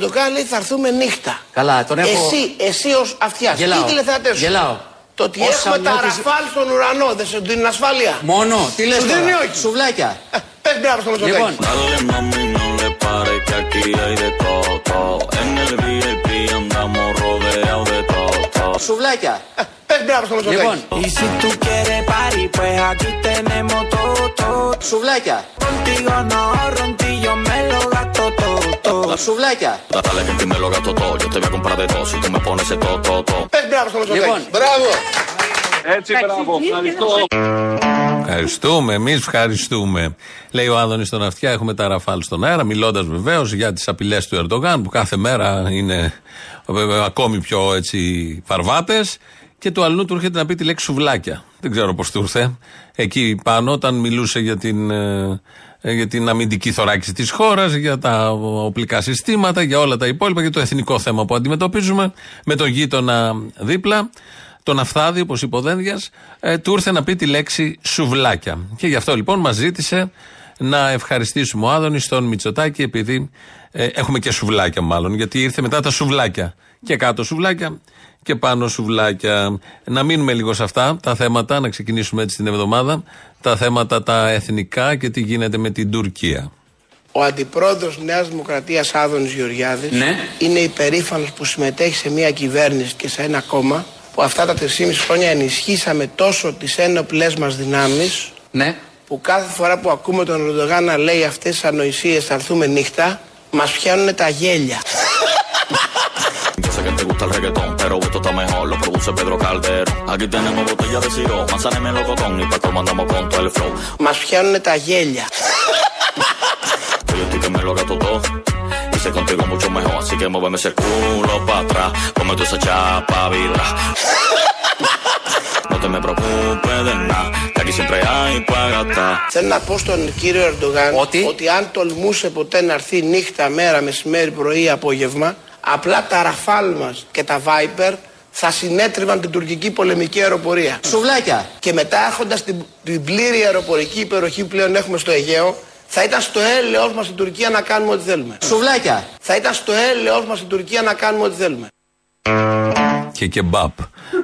Τώρα που ο Ερντογάν λέει θα έρθουμε νύχτα. Καλά, τον έχω. Εσύ, εσύ ως αυτιάς. Τι τηλεθεατές σου; Γελάω. Το ότι έχουμε τα ραφάλ στον ουρανό δεν σου δίνει ασφάλεια; Μόνο, τι λες Σου τώρα; δίνει όχι. Σουβλάκια. Πες μπράβο στο Μητσοτάκη. Λοιπόν, Dale mami, no le pare que aquí hay de todo, todo. En el VIP andamos rodeados de todo, todo. σουβλάκια. Πες μπράβο στο Μητσοτάκη. Λοιπόν, Y si tú quieres party, pues aquí tenemos todo, todo. σουβλάκια. Contigo no ronquillo, me lo gasto todo, todo. Σουβλάκια. Dale que en ti me lo gasto todo, yo te voy a comprar de todo. Si tú me pones ese todo, todo, todo. Πες μπράβο στο Μητσοτάκη. Λοιπόν, Μπράβο. Έτσι, μπράβο, ευχαριστώ. Ευχαριστούμε, εμείς ευχαριστούμε. Λέει ο Άδωνης στον Αυτιά, έχουμε τα ραφάλ στον αέρα, μιλώντας βεβαίως για τις απειλές του Ερντογάν, που κάθε μέρα είναι βέβαια, ακόμη πιο έτσι φαρβάτε. Και του αλλού του έρχεται να πει τη λέξη σουβλάκια. Δεν ξέρω πώς του ήρθε. Εκεί πάνω, όταν μιλούσε για την, ε, ε, για την αμυντική θωράκιση της χώρας, για τα οπλικά συστήματα, για όλα τα υπόλοιπα, για το εθνικό θέμα που αντιμετωπίζουμε, με τον γείτονα δίπλα τον Αφθάδη, όπως είπε ο Δένδιας, ε, του ήρθε να πει τη λέξη σουβλάκια. Και γι' αυτό λοιπόν μας ζήτησε να ευχαριστήσουμε ο Άδωνης τον Μητσοτάκη, επειδή ε, έχουμε και σουβλάκια μάλλον, γιατί ήρθε μετά τα σουβλάκια. Και κάτω σουβλάκια και πάνω σουβλάκια. Να μείνουμε λίγο σε αυτά τα θέματα, να ξεκινήσουμε έτσι την εβδομάδα. Τα θέματα τα εθνικά και τι γίνεται με την Τουρκία. Ο αντιπρόεδρος Νέας Δημοκρατίας Άδωνης Γεωργιάδης Ναι. είναι υπερήφανος που συμμετέχει σε μια κυβέρνηση και σε ένα κόμμα που αυτά τα 3,5 χρόνια ενισχύσαμε τόσο τις ένοπλες μας δυνάμεις Ναι. που κάθε φορά που ακούμε τον Ερντογάν να λέει αυτές τις ανοησίες θα έρθουμε νύχτα μας πιάνουν τα γέλια. Yo sé que te gusta el reggaetón, pero esto está mejor, lo produce Pedro Calderón. Aquí tenemos botella de siro, manzana y melocotón, y pa' colmo andamos con todo el flow. Μας πιάνουν τα γέλια. Yo estoy que me lo gasto todo. Y sé contigo mucho mejor, así que muéveme ese culo para atrás. Ponme toda esa chapa vibra. No te me preocupes de nada, que aquí siempre hay para gastar. Θέλω να πω στον κύριο Ερντογάν Ότι; αν τολμούσε ποτέ να έρθει νύχτα, μέρα, μεσημέρι, πρωί, απόγευμα, απλά τα ραφάλ μας και τα Viper θα συνέτριβαν την τουρκική πολεμική αεροπορία. Σουβλάκια. Και μετά έχοντας την, την πλήρη αεροπορική υπεροχή που πλέον έχουμε στο Αιγαίο, θα ήταν στο έλεος μας στην Τουρκία να κάνουμε ό,τι θέλουμε. Σουβλάκια. Θα ήταν στο έλεος μας στην Τουρκία να κάνουμε ό,τι θέλουμε. και κεμπάπ.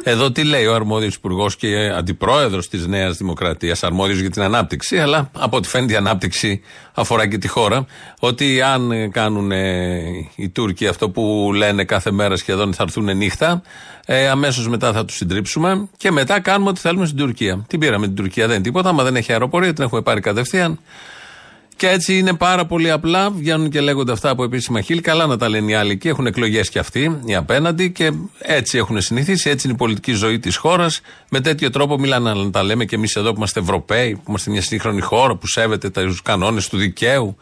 Εδώ τι λέει ο αρμόδιος υπουργός και αντιπρόεδρος της Νέας Δημοκρατίας, αρμόδιος για την ανάπτυξη, αλλά από ό,τι φαίνεται η ανάπτυξη αφορά και τη χώρα. Ότι αν κάνουν ε, οι Τούρκοι αυτό που λένε κάθε μέρα σχεδόν θα έρθουν νύχτα, ε, αμέσως μετά θα τους συντρίψουμε και μετά κάνουμε ό,τι θέλουμε στην Τουρκία. Την πήραμε την Τουρκία, δεν είναι τίποτα. Άμα δεν έχει αεροπορία, την έχουμε πάρει κατευθείαν. Και έτσι είναι πάρα πολύ απλά. Βγαίνουν και λέγονται αυτά από επίσημα χείλη. Καλά να τα λένε οι άλλοι και έχουν εκλογές κι αυτοί, οι απέναντι. Και έτσι έχουν συνηθίσει. Έτσι είναι η πολιτική ζωή της χώρας. Με τέτοιο τρόπο μιλάνε να τα λέμε και εμείς εδώ που είμαστε Ευρωπαίοι, που είμαστε μια σύγχρονη χώρα που σέβεται τους κανόνες του δικαίου.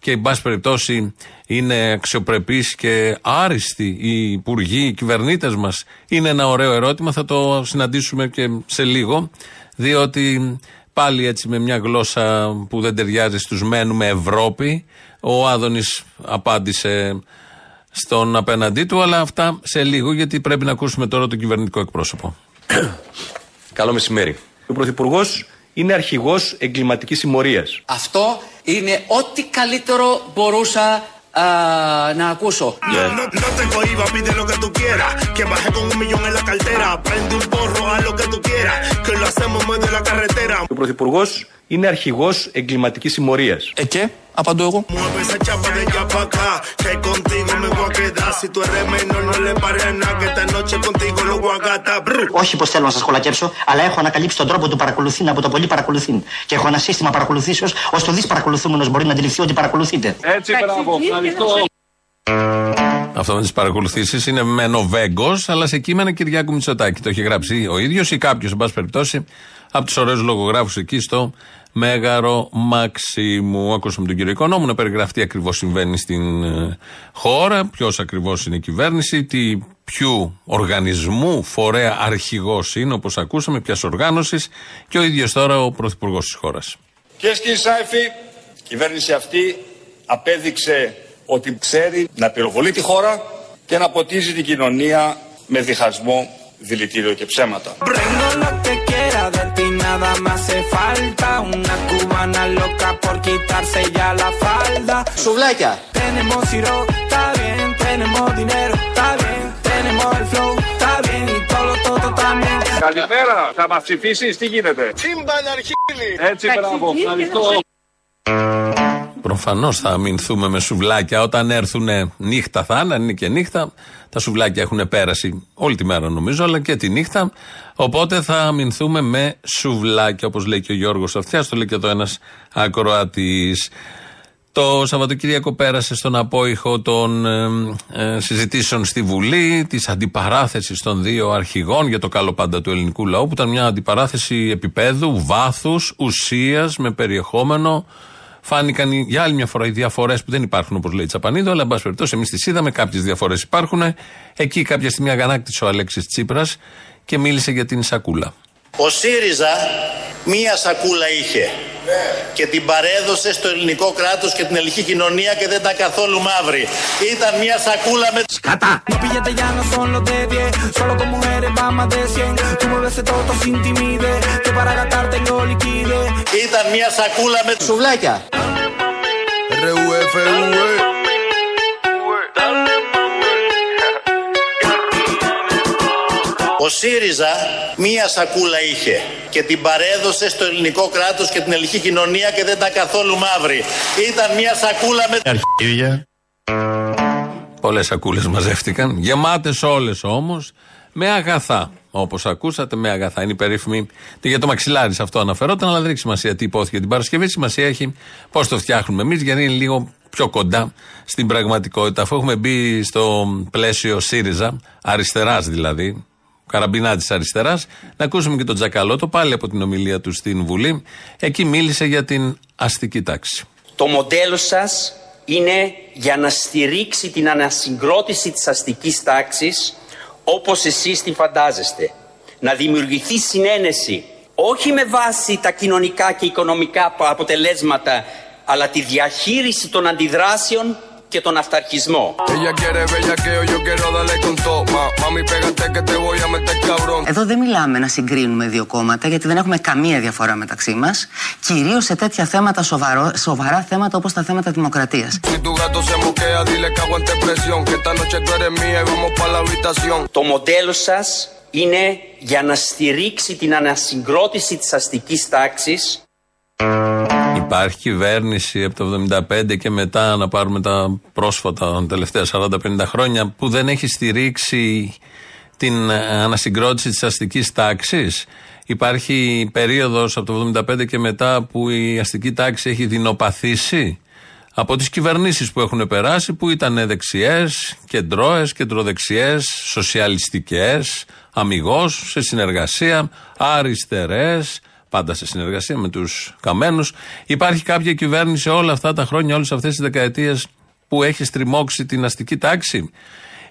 Και εν πάση περιπτώσει είναι αξιοπρεπείς και άριστοι οι υπουργοί, οι κυβερνήτες μας. Είναι ένα ωραίο ερώτημα. Θα το συναντήσουμε και σε λίγο. Διότι πάλι έτσι με μια γλώσσα που δεν ταιριάζει στους μένουμε Ευρώπη. Ο Άδωνης απάντησε στον απέναντί του, αλλά αυτά σε λίγο γιατί πρέπει να ακούσουμε τώρα τον κυβερνητικό εκπρόσωπο. Καλό μεσημέρι. Ο Πρωθυπουργός είναι αρχηγός εγκληματικής συμμορίας. Αυτό είναι ό,τι καλύτερο μπορούσα Ah, uh, Nakakuso. Ah, yeah. No, no, te pide lo que tú quieras. Que baje con un millón en la cartera. Prende un porro, a lo que tú quieras. Que lo hacemos medio de la carretera. Ο Πρωθυπουργό είναι αρχηγός εγκληματικής συμμορίας. Ε, και, απαντώ εγώ. Mueve esa chapa de allá pa' acá. Que contigo me voy a quedar. Si tú eres menor, no le pares a nada. Que esta noche contigo lo voy a gastar. Brr. Όχι πως θέλω να σας κολακέψω, αλλά έχω ανακαλύψει τον τρόπο του παρακολουθήν από το πολύ παρακολουθήν. Και έχω ένα σύστημα παρακολουθήσεως ώστε ο δι παρακολουθούμενο μπορεί να αντιληφθεί ότι παρακολουθείτε. Έτσι, μπράβο, ευχαριστώ. Αυτό με τις παρακολουθήσεις είναι με Νοβέγκο, αλλά σε κείμενα Κυριάκου Μητσοτάκη. Το έχει γράψει ο ίδιος ή κάποιος, εν πάση περιπτώσει, από τους ωραίους λογογράφους εκεί στο Μέγαρο Μαξίμου. Ακούσαμε τον κύριο Οικονόμου να περιγραφεί τι ακριβώς συμβαίνει στην ε, χώρα, ποιος ακριβώς είναι η κυβέρνηση, τι, ποιου οργανισμού, φορέα αρχηγός είναι, όπως ακούσαμε, ποιας οργάνωσης και ο ίδιος τώρα ο πρωθυπουργός της χώρας. Κυρίες και κύριοι συνάδελφοι, η κυβέρνηση αυτή απέδειξε ότι ξέρει να πυροβολεί τη χώρα και να ποτίζει την κοινωνία με διχασμό, δηλητήριο και ψέματα. Tengo lo que quiera de ti, nada me hace falta. Una cubana loca por quitarse ya la falda. Σουβλάκια. Tenemos iro, está bien. Tenemos dinero, está bien. Tenemos el flow, está bien. Y todo, todo también. Καλημέρα, θα μας ψηφίσεις, τι γίνεται; Τσίμπαν αρχίδι. Έτσι, μπράβο, ευχαριστώ. Προφανώς θα αμυνθούμε με σουβλάκια όταν έρθουν νύχτα. Θα είναι, αν είναι και νύχτα. Τα σουβλάκια έχουν πέρασει όλη τη μέρα νομίζω, αλλά και τη νύχτα. Οπότε θα αμυνθούμε με σουβλάκια, όπως λέει και ο Γιώργος Αυτιά. Το λέει και εδώ ένας ακροατής. Το Σαββατοκύριακο πέρασε στον απόϊχο των ε, ε, συζητήσεων στη Βουλή, της αντιπαράθεσης των δύο αρχηγών για το καλό πάντα του ελληνικού λαού, που ήταν μια αντιπαράθεση επίπεδου, βάθους, ουσίας, με περιεχόμενο. Φάνηκαν για άλλη μια φορά οι διαφορές που δεν υπάρχουν, όπως λέει η Τσαπανίδο, αλλά εν πάση περιπτώσει εμείς τις είδαμε, κάποιες διαφορές υπάρχουν. Εκεί κάποια στιγμή αγανάκτησε ο Αλέξης Τσίπρας και μίλησε για την σακούλα. Ο ΣΥΡΙΖΑ μία σακούλα είχε και την παρέδωσε στο ελληνικό κράτος και την ελληνική κοινωνία και δεν ήταν καθόλου μαύρη. Ήταν μία σακούλα με... Σκατά! Los billetes ya no son los de 10, solo con mujeres va más de 100. Tú mueves todo sin timidez, que para gastar tengo liquidez. Ήταν μία σακούλα με... Σουβλάκια. Ο ΣΥΡΙΖΑ μία σακούλα είχε και την παρέδωσε στο ελληνικό κράτος και την ελληνική κοινωνία και δεν ήταν καθόλου μαύρη. Ήταν μία σακούλα με... Πολλές σακούλες μαζεύτηκαν, γεμάτες όλες όμως, με αγαθά. Όπως ακούσατε, με αγαθά. Είναι η περίφημη. Και για το μαξιλάρι σε αυτό αναφερόταν, αλλά δεν έχει σημασία τι υπόθηκε την Παρασκευή. Σημασία έχει πώς το φτιάχνουμε εμείς, γιατί είναι λίγο πιο κοντά στην πραγματικότητα. Αφού έχουμε μπει στο πλαίσιο ΣΥΡΙΖΑ, αριστεράς δηλαδή, καραμπινά της αριστεράς, να ακούσουμε και τον Τζακαλώτο πάλι από την ομιλία του στην Βουλή. Εκεί μίλησε για την αστική τάξη. Το μοντέλο σας είναι για να στηρίξει την ανασυγκρότηση της αστικής τάξης όπως εσείς την φαντάζεστε. Να δημιουργηθεί συνένεση όχι με βάση τα κοινωνικά και οικονομικά αποτελέσματα αλλά τη διαχείριση των αντιδράσεων και τον αυταρχισμό. Εδώ δεν μιλάμε να συγκρίνουμε δύο κόμματα γιατί δεν έχουμε καμία διαφορά μεταξύ μας. Κυρίως σε τέτοια θέματα, σοβαρό, σοβαρά θέματα όπως τα θέματα δημοκρατίας. Το μοντέλο σας είναι για να στηρίξει την ανασυγκρότηση της αστικής τάξης Υπάρχει κυβέρνηση από το 75 και μετά να πάρουμε τα πρόσφατα, τα τελευταία 40-50 χρόνια, που δεν έχει στηρίξει την ανασυγκρότηση της αστικής τάξης. Υπάρχει περίοδος από το 75 και μετά που η αστική τάξη έχει δεινοπαθήσει από τις κυβερνήσεις που έχουν περάσει που ήταν δεξιές, κεντρώες, κεντροδεξιές, σοσιαλιστικές, αμυγός, σε συνεργασία, αριστερές, πάντα σε συνεργασία με τους καμένους. Υπάρχει κάποια κυβέρνηση όλα αυτά τα χρόνια, όλες αυτές τις δεκαετίες που έχει στριμώξει την αστική τάξη;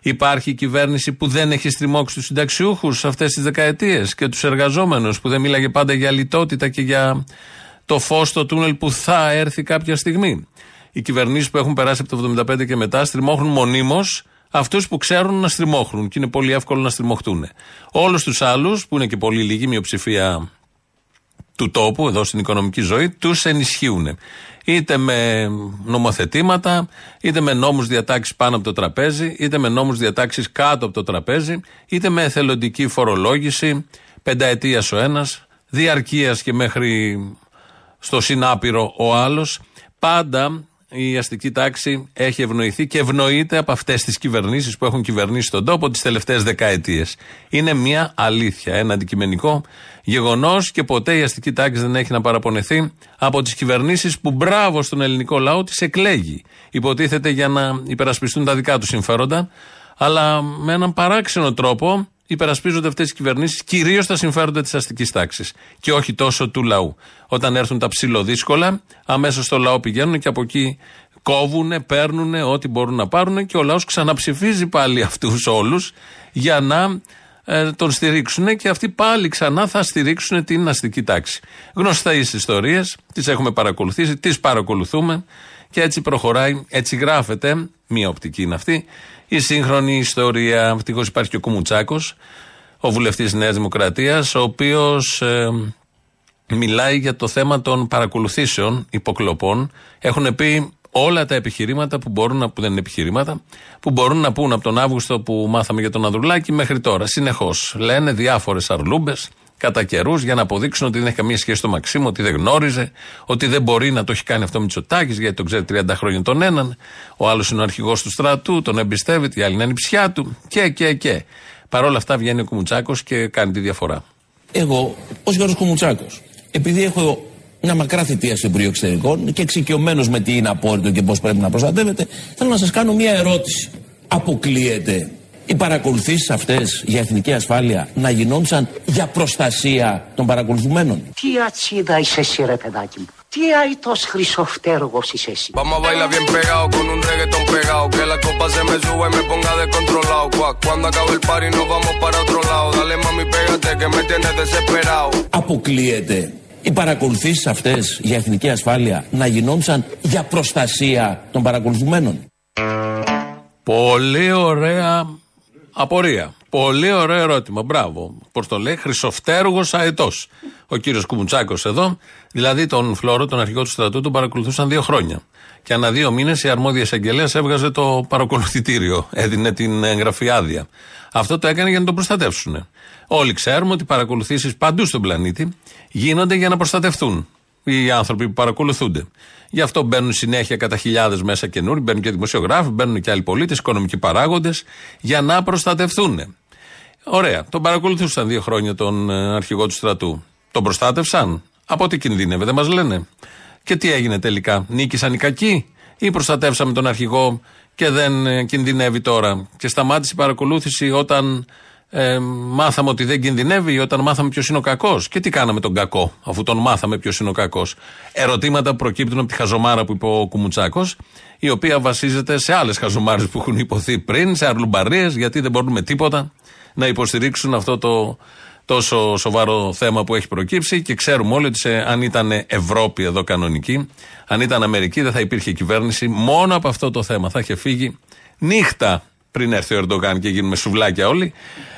Υπάρχει κυβέρνηση που δεν έχει στριμώξει τους συνταξιούχους αυτές τις δεκαετίες και τους εργαζόμενους που δεν μίλαγε πάντα για λιτότητα και για το φως στο τούνελ που θα έρθει κάποια στιγμή; Οι κυβερνήσεις που έχουν περάσει από το 1975 και μετά στριμώχνουν μονίμως αυτούς που ξέρουν να στριμώχνουν και είναι πολύ εύκολο να στριμωχτούν. Όλους τους άλλους, που είναι και πολύ λίγη μειοψηφία του τόπου, εδώ στην οικονομική ζωή, τους ενισχύουν. Είτε με νομοθετήματα, είτε με νόμους διατάξεις πάνω από το τραπέζι, είτε με νόμους διατάξεις κάτω από το τραπέζι, είτε με εθελοντική φορολόγηση, πενταετίας ο ένας, διαρκείας και μέχρι στο συνάπειρο ο άλλος. Πάντα η αστική τάξη έχει ευνοηθεί και ευνοείται από αυτές τις κυβερνήσεις που έχουν κυβερνήσει τον τόπο τις τελευταίες δεκαετίες. Είναι μια αλήθεια, ένα αντικειμενικό γεγονός και ποτέ η αστική τάξη δεν έχει να παραπονεθεί από τις κυβερνήσεις που μπράβο στον ελληνικό λαό τις εκλέγει. Υποτίθεται για να υπερασπιστούν τα δικά τους συμφέροντα, αλλά με έναν παράξενο τρόπο υπερασπίζονται αυτές τις κυβερνήσεις κυρίως τα συμφέροντα της αστικής τάξης και όχι τόσο του λαού. Όταν έρθουν τα ψηλοδύσκολα, αμέσως στο λαό πηγαίνουν και από εκεί κόβουν, παίρνουν ό,τι μπορούν να πάρουν και ο λαός ξαναψηφίζει πάλι αυτούς όλους για να ε, τον στηρίξουν και αυτοί πάλι ξανά θα στηρίξουν την αστική τάξη. Γνωστές ιστορίες, τις έχουμε παρακολουθήσει, τις παρακολουθούμε και έτσι προχωράει, έτσι γράφεται, μία οπτική είναι αυτή, η σύγχρονη ιστορία. Ευτυχώς υπάρχει και ο Κουμουτσάκος, ο βουλευτής Νέας Δημοκρατίας, ο οποίος ε, μιλάει για το θέμα των παρακολουθήσεων υποκλοπών. Έχουν πει όλα τα επιχειρήματα που μπορούν να, που δεν είναι επιχειρήματα, που μπορούν να πούν από τον Αύγουστο που μάθαμε για τον Ανδρουλάκη μέχρι τώρα. Συνεχώς λένε διάφορες αρλούμπες κατά καιρούς για να αποδείξουν ότι δεν έχει καμία σχέση το Μαξίμου, ότι δεν γνώριζε, ότι δεν μπορεί να το έχει κάνει αυτό Μητσοτάκης, γιατί τον ξέρει 30 χρόνια τον έναν. Ο άλλος είναι ο αρχηγός του στρατού, τον εμπιστεύεται, η άλλη είναι ανιψιά του και, και, και. Παρ' όλα αυτά βγαίνει ο Κουμουτσάκος και κάνει τη διαφορά. Εγώ, ως Γιώργος Κουμουτσάκος, επειδή έχω μια μακρά θητεία στο Υπουργείο Εξωτερικών και εξοικειωμένος με τι είναι απόρριτο και πώς πρέπει να προστατεύεται, θέλω να σας κάνω μια ερώτηση. Αποκλείεται οι παρακολουθήσεις αυτές για εθνική ασφάλεια να γινόντουσαν για προστασία των παρακολουθουμένων. Τι ατσίδα είσαι εσύ ρε παιδάκι μου. Τι αητός χρυσοφτέργος είσαι εσύ. Vamos a bailar bien pegado con un reggaetón pegado. Que la copa se me sube y me ponga descontrolado. Cuac, Cuando acabe el party nos vamos para otro lado. Dale mami pégate que me tienes desesperado. Αποκλείεται οι παρακολουθήσεις αυτές για εθνική ασφάλεια να γινόντουσαν για προστασία των παρακολουθουμένων. Πολύ ωραία απορία. Πολύ ωραίο ερώτημα. Μπράβο. Πώς το λέει, Χρυσοφτέργος αετός. Ο κύριος Κουμουτσάκος εδώ, δηλαδή τον Φλόρο, τον αρχηγό του στρατού, τον παρακολουθούσαν δύο χρόνια. Και ανά δύο μήνες η αρμόδια εισαγγελέας έβγαζε το παρακολουθητήριο, έδινε την εγγραφή άδεια. Αυτό το έκανε για να τον προστατεύσουν. Όλοι ξέρουμε ότι οι παρακολουθήσεις παντού στον πλανήτη γίνονται για να προστατευτούν οι άνθρωποι που παρακολουθούνται. Γι' αυτό μπαίνουν συνέχεια κατά χιλιάδες μέσα καινούριοι, μπαίνουν και δημοσιογράφοι, μπαίνουν και άλλοι πολίτες, οικονομικοί παράγοντες, για να προστατευτούν. Ωραία. Τον παρακολουθούσαν δύο χρόνια τον ε, αρχηγό του στρατού. Τον προστάτευσαν; Από τι κινδύνευε, δεν μας λένε. Και τι έγινε τελικά; Νίκησαν οι κακοί ή προστατεύσαμε τον αρχηγό και δεν ε, κινδυνεύει τώρα; Και σταμάτησε η παρακολούθηση όταν ε, μάθαμε ότι δεν κινδυνεύει ή όταν μάθαμε ποιος είναι ο κακός. Και τι κάναμε τον κακό, αφού τον μάθαμε ποιος είναι ο κακός. Ερωτήματα που προκύπτουν από τη χαζομάρα που είπε ο Κουμουτσάκος, η οποία βασίζεται σε άλλες χαζομάρες που έχουν υποθεί πριν, σε αρλουμπαρίες, γιατί δεν μπορούν με τίποτα να υποστηρίξουν αυτό το τόσο σοβαρό θέμα που έχει προκύψει και ξέρουμε όλοι ότι σε, αν ήταν Ευρώπη εδώ κανονική, αν ήταν Αμερική δεν θα υπήρχε κυβέρνηση μόνο από αυτό το θέμα. Θα είχε φύγει νύχτα πριν έρθει ο Ερντογάν και γίνουμε σουβλάκια όλοι,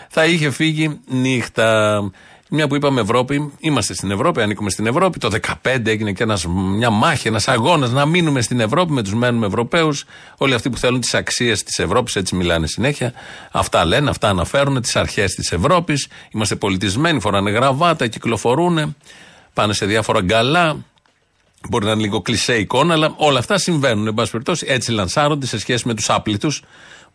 θα είχε φύγει νύχτα. Μια που είπαμε Ευρώπη, είμαστε στην Ευρώπη, ανήκουμε στην Ευρώπη. Το 2015 έγινε και ένας, μια μάχη, ένας αγώνας να μείνουμε στην Ευρώπη με τους μένουμε Ευρωπαίους. Όλοι αυτοί που θέλουν τις αξίες της Ευρώπης, έτσι μιλάνε συνέχεια. Αυτά λένε, αυτά αναφέρουν, τις αρχές της Ευρώπης. Είμαστε πολιτισμένοι, φοράνε γραβάτα, κυκλοφορούν, πάνε σε διάφορα γκαλά. Μπορεί να είναι λίγο κλεισέ εικόνα, αλλά όλα αυτά συμβαίνουν. Εν πάση περιπτώσει, έτσι λανσάρονται σε σχέση με τους άπλητους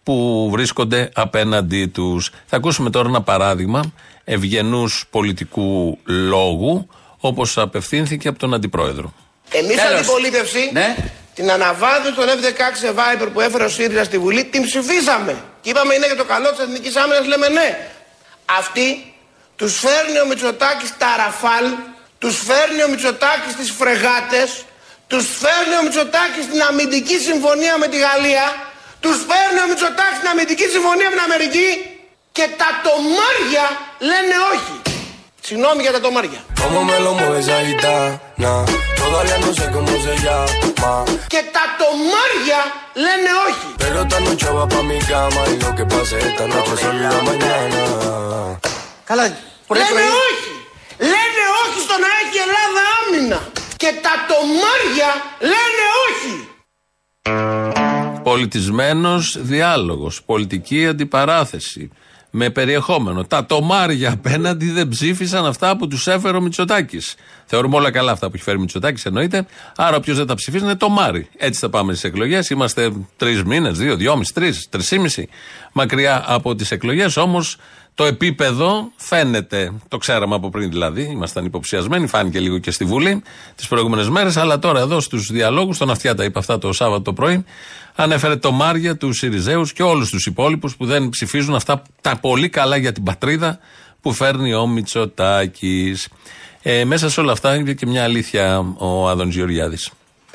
που βρίσκονται απέναντί τους. Θα ακούσουμε τώρα ένα παράδειγμα ευγενούς πολιτικού λόγου, όπως απευθύνθηκε από τον Αντιπρόεδρο. Εμείς, αντιπολίτευση, Ναι. την αναβάθμιση των F-16 Viper που έφερε ο ΣΥΡΙΖΑ στη Βουλή, την ψηφίσαμε. Και είπαμε είναι για το καλό της εθνικής άμυνας, λέμε ναι. Αυτοί τους φέρνει ο Μητσοτάκης τα ραφάλ, τους φέρνει ο Μητσοτάκης τις φρεγάτες, τους φέρνει ο Μητσοτάκης την αμυντική συμφωνία με τη Γαλλία, τους φέρνει ο Μητσοτάκης την αμυντική συμφωνία με την Αμερική και τα τομάρια λένε όχι. Συγγνώμη για τα τομάρια. Cómo me lo mueve esa gitana. Todavía no sé cómo se llama. Και τα τομάρια λένε όχι. Pero esta noche va pa' mi cama. Y lo que pase esta noche se olvida mañana. Καλά, πρωί Λένε πρωί. όχι. Λένε όχι στο να έχει η Ελλάδα άμυνα. Και τα τομάρια λένε όχι. Πολιτισμένος διάλογος, πολιτική αντιπαράθεση. Με περιεχόμενο. Τα τομάρια απέναντι δεν ψήφισαν αυτά που τους έφερε ο Μητσοτάκης. Θεωρούμε όλα καλά αυτά που έχει φέρει ο Μητσοτάκης, εννοείται. Άρα, όποιος δεν τα ψηφίσει είναι τομάρι. Έτσι θα πάμε στις εκλογές. Είμαστε τρεις μήνες, δύο, δυόμιση, τρεις, τρισήμιση μακριά από τις εκλογές. Όμως το επίπεδο φαίνεται, το ξέραμε από πριν δηλαδή, ήμασταν υποψιασμένοι, φάνηκε λίγο και στη Βουλή τις προηγούμενες μέρες. Αλλά τώρα εδώ στους διαλόγους, τον αυτιά τα είπα αυτά το Σάββατο το πρωί, ανέφερε το Μάρια, τους Σιριζέους και όλους τους υπόλοιπους που δεν ψηφίζουν αυτά τα πολύ καλά για την πατρίδα που φέρνει ο Μητσοτάκης. Ε, μέσα σε όλα αυτά είναι και μια αλήθεια ο Άδων Γεωργιάδης.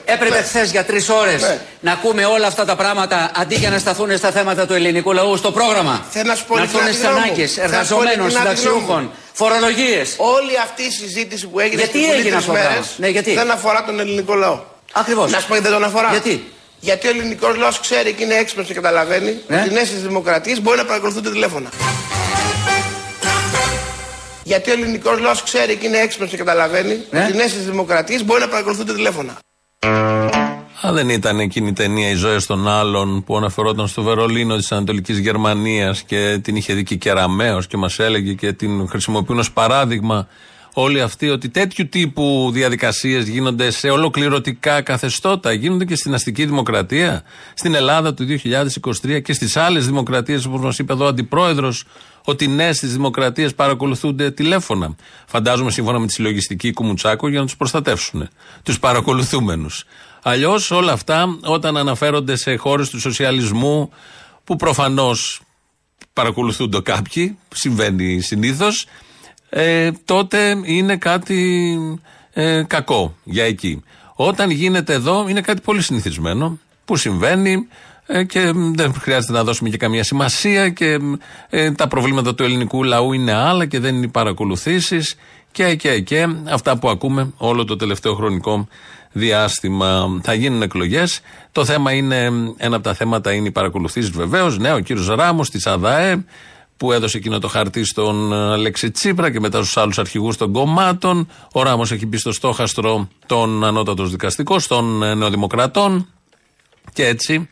Έπρεπε χθες για τρεις ώρες Ναι. να ακούμε όλα αυτά τα πράγματα αντί για να σταθούν στα θέματα του ελληνικού λαού στο πρόγραμμα. Θέλω να σου πω να ειλικρινά έρθουν τη στι γνώμη μου. ανάγκες Θα σου πω εργαζομένων, ειλικρινά τη γνώμη συνταξιούχων, μου. φορολογίες. Όλη αυτή η συζήτηση που έγινε Γιατί στη Βουλή έγινε τρεις αυτό το μέρες πράγμα; Ναι, γιατί; δεν αφορά τον ελληνικό λαό. Ακριβώς. Να σου πω γιατί δεν τον αφορά. Γιατί; Γιατί ο ελληνικός λαός ξέρει και είναι έξυπνος και καταλαβαίνει Ναι. ότι οι νέες δημοκρατίες μπορεί να παρακολουθούν τα τηλέφωνα. Γιατί ο ελληνικός λαός ξέρει και είναι έξυπνος και καταλαβαίνει Ναι. ότι οι νέες δημοκρατίες μπορεί να παρακολουθούνται τηλέφωνα. Αν δεν ήταν εκείνη η ταινία Οι Ζωέ των Άλλων που αναφερόταν στο Βερολίνο της Ανατολικής Γερμανίας και την είχε δει και Κεραμαίο και μας έλεγε και την χρησιμοποιούν ως παράδειγμα όλοι αυτοί ότι τέτοιου τύπου διαδικασίες γίνονται σε ολοκληρωτικά καθεστώτα. Γίνονται και στην αστική δημοκρατία, στην Ελλάδα του 2023 και στις άλλες δημοκρατίες, όπως μας είπε εδώ ο αντιπρόεδρος, ότι νέε τη δημοκρατίες παρακολουθούνται τηλέφωνα. Φαντάζομαι σύμφωνα με τη συλλογιστική Κουμουτσάκο για να τους προστατεύσουν, τους παρακολουθούμενους. Αλλιώς όλα αυτά όταν αναφέρονται σε χώρες του σοσιαλισμού που προφανώς παρακολουθούνται κάποιοι, συμβαίνει συνήθως, ε, τότε είναι κάτι ε, κακό για εκεί. Όταν γίνεται εδώ είναι κάτι πολύ συνηθισμένο που συμβαίνει ε, και δεν χρειάζεται να δώσουμε και καμία σημασία και ε, τα προβλήματα του ελληνικού λαού είναι άλλα και δεν είναι οι παρακολουθήσεις και, και, και αυτά που ακούμε όλο το τελευταίο χρονικό διάστημα. Θα γίνουν εκλογές. Το θέμα είναι, ένα από τα θέματα είναι οι παρακολουθήσεις βεβαίως. Ναι, ο κύριος Ράμος της ΑΔΑΕ που έδωσε εκείνο το χαρτί στον Αλέξη Τσίπρα και μετά στους άλλους αρχηγούς των κομμάτων. Ο Ράμος έχει μπει στο στόχαστρο των ανώτατος δικαστικών, των ε, νεοδημοκρατών. Και έτσι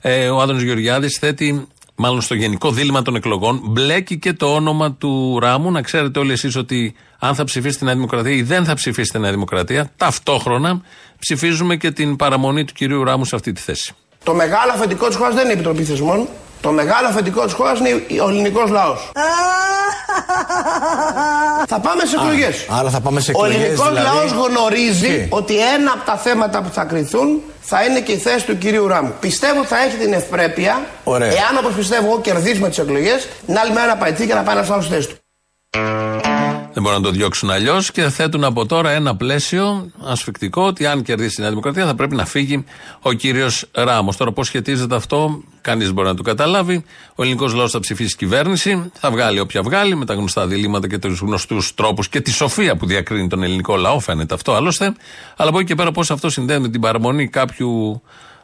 ε, ο Άδωνος Γεωργιάδης θέτει μάλλον στο γενικό δίλημα των εκλογών, μπλέκει και το όνομα του Ράμου. Να ξέρετε όλοι εσείς ότι αν θα ψηφίσετε Νέα Δημοκρατία ή δεν θα ψηφίσετε Νέα Δημοκρατία, ταυτόχρονα ψηφίζουμε και την παραμονή του κυρίου Ράμου σε αυτή τη θέση. Το μεγάλο αφεντικό της χώρας δεν είναι η Επιτροπή Θεσμών. Το μεγάλο αφεντικό της χώρας είναι ο ελληνικός λαός. θα πάμε σε εκλογές. Άρα θα πάμε σε Ο εκλογές, ελληνικός δηλαδή. λαός γνωρίζει Τι; ότι ένα από τα θέματα που θα κρυθούν θα είναι και η θέση του κυρίου Ράμου. Πιστεύω θα έχει την ευπρέπεια, Ωραία. εάν όπως πιστεύω εγώ κερδίσουμε τις εκλογές, την άλλη μέρα να πάει και να πάει ένας άλλος στη θέση του. Δεν μπορούν να το διώξουν αλλιώς και θέτουν από τώρα ένα πλαίσιο ασφικτικό ότι αν κερδίσει η Νέα Δημοκρατία θα πρέπει να φύγει ο κύριος Ράμος. Τώρα πώς σχετίζεται αυτό, κανείς δεν μπορεί να το καταλάβει. Ο ελληνικός λαός θα ψηφίσει κυβέρνηση, θα βγάλει όποια βγάλει με τα γνωστά διλήμματα και τους γνωστούς τρόπους και τη σοφία που διακρίνει τον ελληνικό λαό, φαίνεται αυτό άλλωστε. Αλλά από εκεί και πέρα πώς αυτό συνδέεται με την παραμονή κάποιου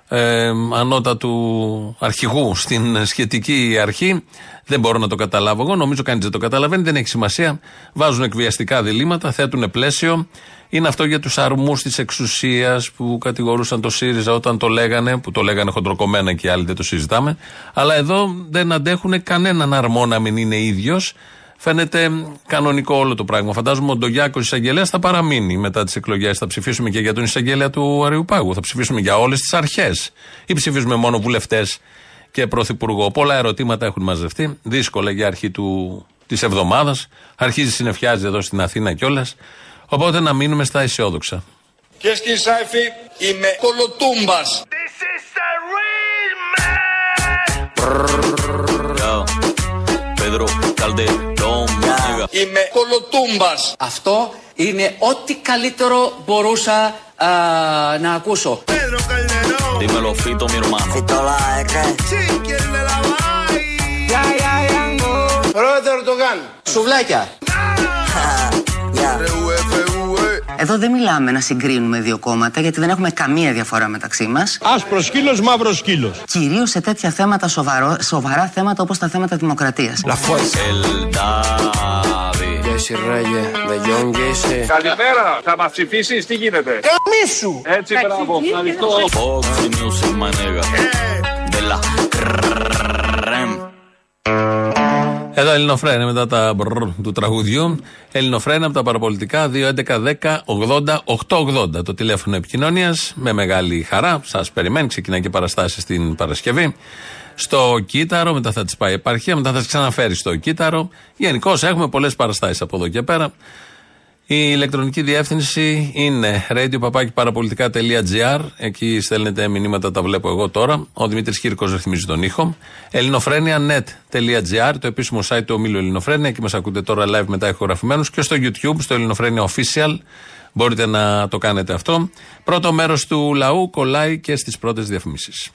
ε, ανώτατου αρχηγού στην σχετική αρχή. Δεν μπορώ να το καταλάβω εγώ. Νομίζω κανείς δεν το καταλαβαίνει. Δεν έχει σημασία. Βάζουν εκβιαστικά διλήμματα, θέτουν πλαίσιο. Είναι αυτό για τους αρμούς της εξουσίας που κατηγορούσαν το ΣΥΡΙΖΑ όταν το λέγανε, που το λέγανε χοντροκομμένα και οι άλλοι δεν το συζητάμε. Αλλά εδώ δεν αντέχουν κανέναν αρμό να μην είναι ίδιος. Φαίνεται κανονικό όλο το πράγμα. Φαντάζομαι ο Ντογιάκος εισαγγελέας θα παραμείνει μετά τις εκλογές. Θα ψηφίσουμε και για τον εισαγγελέα του Αριουπάγου. Θα ψηφίσουμε για όλες τις αρχές. Ή ψηφίσουμε μόνο βουλευτές και πρωθυπουργό. Πολλά ερωτήματα έχουν μαζευτεί. Δύσκολα για αρχή της εβδομάδας. Αρχίζει συνεφιάζει εδώ στην Αθήνα κιόλας. Οπότε να μείνουμε στα αισιόδοξα. Κυρίες και κύριοι συνάδελφοι, είμαι κολοτούμπας. Yo, Pedro Calderón, nigga. Είμαι κολοτούμπας. Αυτό είναι ό,τι καλύτερο μπορούσα α, να ακούσω. Dímelo, Fito, mi hermano. Πρόεδρε Ερντογάν. Σουβλάκια. Εδώ δεν μιλάμε να συγκρίνουμε δύο κόμματα, γιατί δεν έχουμε καμία διαφορά μεταξύ μας. Άσπρος σκύλος, μαύρος σκύλος. Κυρίως σε τέτοια θέματα, σοβαρό, σοβαρά θέματα όπως τα θέματα δημοκρατίας. El Davi. Καλημέρα, θα μας ψηφίσεις, τι γίνεται; Καμίσου. Έτσι, μπράβο, ευχαριστώ. Εδώ Ελληνοφρένε μετά τα μπρρ του τραγουδιού. Ελληνοφρένε από τα παραπολιτικά 2.11.10.80.880. Το τηλέφωνο επικοινωνίας με μεγάλη χαρά. Σας περιμένει. Ξεκινάει και παραστάσεις την Παρασκευή. Στο Κύτταρο, μετά θα της πάει η επαρχία, μετά θα τι ξαναφέρει στο Κύτταρο. Γενικώς έχουμε πολλές παραστάσεις από εδώ και πέρα. Η ηλεκτρονική διεύθυνση είναι radio.parapolitica.gr. Εκεί στέλνετε μηνύματα, τα βλέπω εγώ τώρα. Ο Δημήτρης Κύρκος ρυθμίζει τον ήχο. ελληνοφρένια.net.gr, το επίσημο site του ομίλου Ελληνοφρένια. Εκεί μας ακούτε τώρα live μετά ηχογραφημένους. Και στο YouTube, στο Ελληνοφρένια Official. Μπορείτε να το κάνετε αυτό. Πρώτο μέρος του λαού κολλάει και στις πρώτες διαφημίσεις.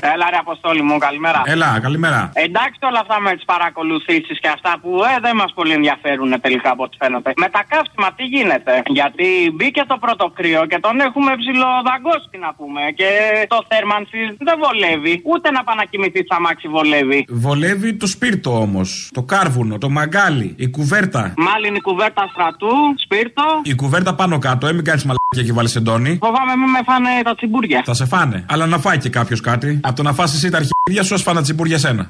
Έλα ρε Αποστόλη μου, καλημέρα. Έλα, καλημέρα. Εντάξει όλα αυτά με τις παρακολουθήσεις και αυτά που ε, δεν μας πολύ ενδιαφέρουν τελικά από ό,τι φαίνεται. Με τα καύσιμα τι γίνεται. Γιατί μπήκε το πρώτο κρύο και τον έχουμε ψηλοδαγκώσει να πούμε. Και το θέρμανση δεν βολεύει. Ούτε να πάει να κοιμηθεί σαν αμάξι βολεύει. Βολεύει το σπίρτο όμως. Το κάρβουνο, το μαγκάλι, η κουβέρτα. Μάλλον η κουβέρτα στρατού, σπίρτο. Η κουβέρτα πάνω κάτω, ε, μην κάνεις μαλακία και βάλεις εντόνι. Φοβάμαι μην με φάνε τα τσιμπούρια. Θα σε φάνε. Αλλά να φάει και κάποιος κάτι. Από το να φας εσύ τα αρχίδια σου, ας φάνε τα τσιμπούρια σένα.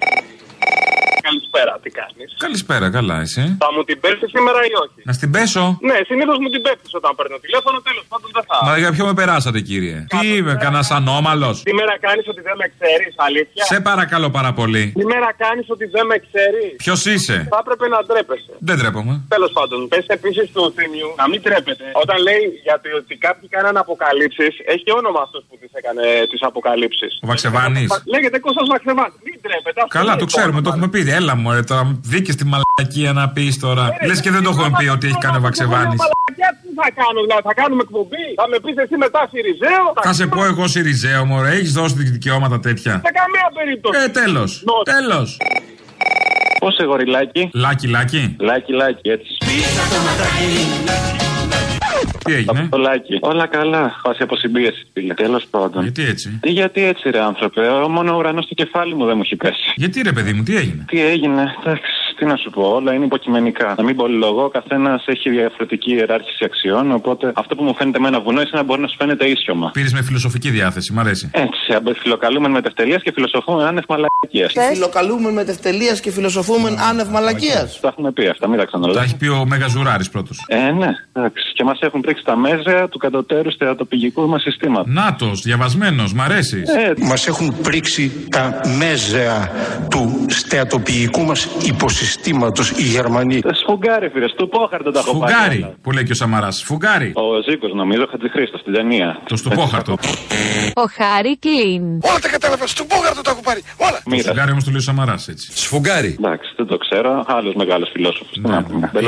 Καλησπέρα, τι κάνεις; Καλησπέρα, καλά, εσύ. Θα μου την πέσει σήμερα ή όχι; Να στην πέσω; Ναι, συνήθως μου την πέφτεις όταν παίρνω τηλέφωνο, τέλος πάντων δεν θα. Μα για ποιο με περάσατε, κύριε; Τι είμαι, κανένας ανώμαλος; Σήμερα κάνεις ότι δεν με ξέρεις, αλήθεια; Σε παρακαλώ πάρα πολύ. Σήμερα κάνεις ότι δεν με ξέρεις. Ποιος είσαι; Θα έπρεπε να ντρέπεσαι. Δεν τρέπομαι. Τέλος πάντων, πες επίσης του Θήμιου να μην τρέπεται. Όταν λέει γιατί ότι κάποιοι κάνανε αποκαλύψεις, έχει όνομα αυτός που τις έκανε τις αποκαλύψεις. Ο Βαξεβάνης. Λέγεται Κώστας Βαξεβάνης. Μην τρέπεται. αυτό Καλά, είναι το ξέρουμε, το έχουμε πει. Έλα μου, ρε, τώρα δίκε τη μαλακία να πει τώρα. Λε και δεν το έχουμε πει ότι έχει κάνει ο Βαξεβάνη. Μαλακιά, τι θα κάνω, δηλαδή θα κάνουμε εκπομπή. Θα με πει εσύ μετά Σιριζέο. Θα σε πω εγώ Σιριζέο, μωρέ, έχει δώσει δικαιώματα τέτοια. Σε καμία περίπτωση. Ε, τέλο. Τέλο. Πώ σε γοριλάκι. Λάκι, λάκι. Λάκι, λάκι, έτσι. Τι έγινε. Το λάκι. Όλα καλά. Χάσει από συμπίεση, φίλε. Τέλος πάντων. Γιατί έτσι; Τι γιατί έτσι, ρε άνθρωπε. Μόνο ο ουρανός στο κεφάλι μου δεν μου έχει πέσει. Γιατί ρε παιδί μου, τι έγινε; Τι έγινε, εντάξει, τι να σου πω, όλα είναι υποκειμενικά. Να μην πολυλογώ, ο καθένας έχει διαφορετική ιεράρχηση αξιών. Οπότε αυτό που μου φαίνεται με ένα βουνό, εσένα μπορεί να σου φαίνεται ίσιωμα. Πήρες με φιλοσοφική διάθεση, μ' αρέσει. Έτσι, αμπε- φιλοκαλούμε με τευτελεία και φιλοσοφούμε άνευ μαλακίας. Φιλοκαλούμε με τευτελεία και φιλοσοφούμε άνευ μαλακίας. Τα έχουμε πει αυτά, μην τα Τα ξαναλέω. έχει πει ο Μέγας Ζουράρης πρώτος. Ε, ναι, εντάξει. Και μας έχουν πρίξει τα μέζα του κατωτέρου θεατοπηγικού μας συστήματος. Νάτο, διαβασμένος, μ' αρέσεις. Ε, Μας έχουν πρίξει τα μέζεα του στεατοποιικού μας υποσυστήματος οι Γερμανοί. Σφουγγάρι, φίλε, στο πόχαρτο τα έχω πάρει Φουγκάρι, όλα. που λέει και ο Σαμαράς. Φουγκάρι. Ο Ζήκος, νομίζω, Χατζηχρήστος στην ταινία. Το στουπόχαρτο. Ο Χάρη Κλίν. Όλα τα κατάλαβα, στον πόγαρτο τα έχω πάρει. Όλα. Το σφουγγάρι όμως το λέει ο Σαμαράς έτσι. Σφουγγάρι. Εντάξει, δεν το ξέρω. Άλλος μεγάλος φιλόσοφος. Ναι,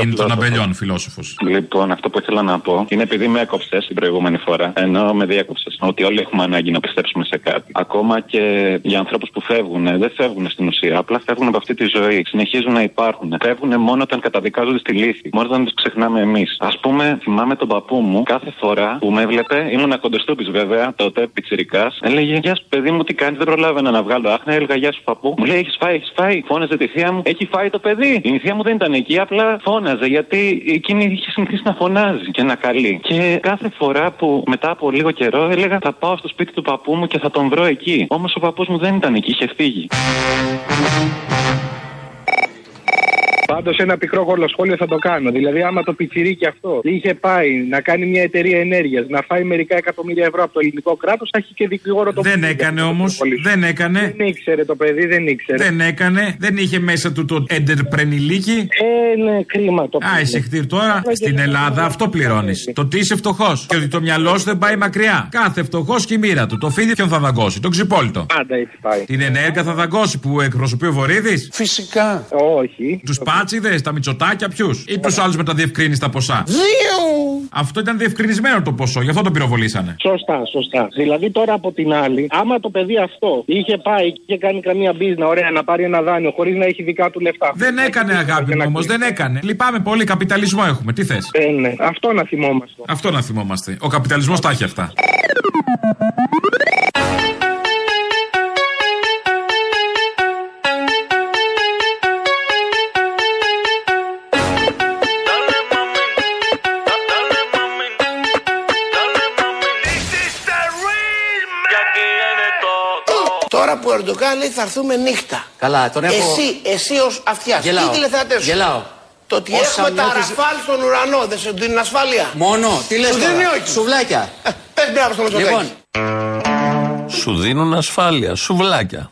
Είναι των αμπελιών φιλόσοφος. Λοιπόν, αυτό που ήθελα να πω είναι επειδή με έκοψε την προηγούμενη φορά, ενώ με διέκοψες, ότι όλοι έχουμε ανάγκη να πιστέψουμε σε κάτι. Ακόμα και για ανθρώπου που φεύγουν, δεν φεύγουν στην ουσία, απλά φεύγουν από αυτή τη ζωή. Συνεχίζουν να υπάρχουν. Φεύγουν μόνο όταν καταδικάζονται στη λύθη, μόνος όταν τους ξεχνάμε εμείς. Α πούμε, θυμάμαι τον παππού μου κάθε φορά που με έβλεπε, ήμουν κοντοστούπη βέβαια, τότε πιτσυρικά, έλεγε Γεια σου παιδί μου, τι κάνεις, δεν προλάβαινα να βγάλω άχνα. Έλεγα Γεια σου παππού. Μου λέει Έχεις φάει, έχεις φάει. Φώναζε τη θεία μου, Έχει φάει το παιδί. Η θεία μου δεν ήταν εκεί, απλά φώναζε γιατί εκείνη είχε συνηθίσει να φωνάζει και να καλεί. Και κάθε φορά που μετά από λίγο καιρό έλεγα Θα πάω στο σπίτι του παππού μου και θα τον βρω εκεί. Όμως ο παππούς μου δεν ήταν εκεί, είχε φύγει. Πάντως ένα πικρό σχόλιο θα το κάνω. Δηλαδή, άμα το πιτσιρίκι αυτό είχε πάει να κάνει μια εταιρεία ενέργειας, να φάει μερικά εκατομμύρια ευρώ από το ελληνικό κράτος, θα έχει και δικηγόρο το Δεν έκανε όμως. Δεν έκανε. Δεν ήξερε το παιδί, δεν ήξερε. Δεν έκανε. Δεν είχε μέσα του το εντερπρενιλίκι. Ε, ναι, κρίμα το Α, είσαι χτύρ τώρα. Στην Ελλάδα αυτό πληρώνεις. Το τι είσαι φτωχός. Και ότι το μυαλό σου δεν πάει μακριά. Κάθε φτωχός και η μοίρα του. Το φίδι ποιον θα δαγκώσει. Τον ξυπόλυτο. Πάντα έτσι πάει. Την ενέργεια θα δαγκώσει που εκπροσωπεί ο Βορύδης; Φυσικά. Όχι. Τους πάτσιδε, τα μυτσοτάκια, ποιους; Ή τους άλλους με τα διευκρίνηστα ποσά; Αυτό ήταν διευκρινισμένο το ποσό, γι' αυτό το πυροβολήσανε. Σωστά, σωστά. Δηλαδή τώρα από την άλλη, άμα το παιδί αυτό είχε πάει και είχε κάνει καμία μπίζνα, ωραία, να πάρει ένα δάνειο χωρίς να έχει δικά του λεφτά. Δεν έκανε αγάπη μου όμως, δεν έκανε. Λυπάμαι πολύ, καπιταλισμό έχουμε. Τι θες; Ε, ναι. Αυτό να θυμόμαστε. Αυτό να θυμόμαστε. Ο καπιταλισμός τα έχει αυτά. Που ο Ερντογάν λέει θα έρθουμε νύχτα. Καλά, τον έχω. Εσύ, εσύ ως αυτιάς. Γελάω. Τι τηλεθεατές σου. Γελάω. Το ότι Όσα έχουμε τα νιώθεις- ραφάλ στον ουρανό δεν σε δίνουν ασφάλεια. Μόνο, τι λες Σου τώρα; δίνει όχι. Σουβλάκια. Πες μπράβο στο Μητσοτάκη. Λοιπόν, Σου δίνουν ασφάλεια. Σουβλάκια.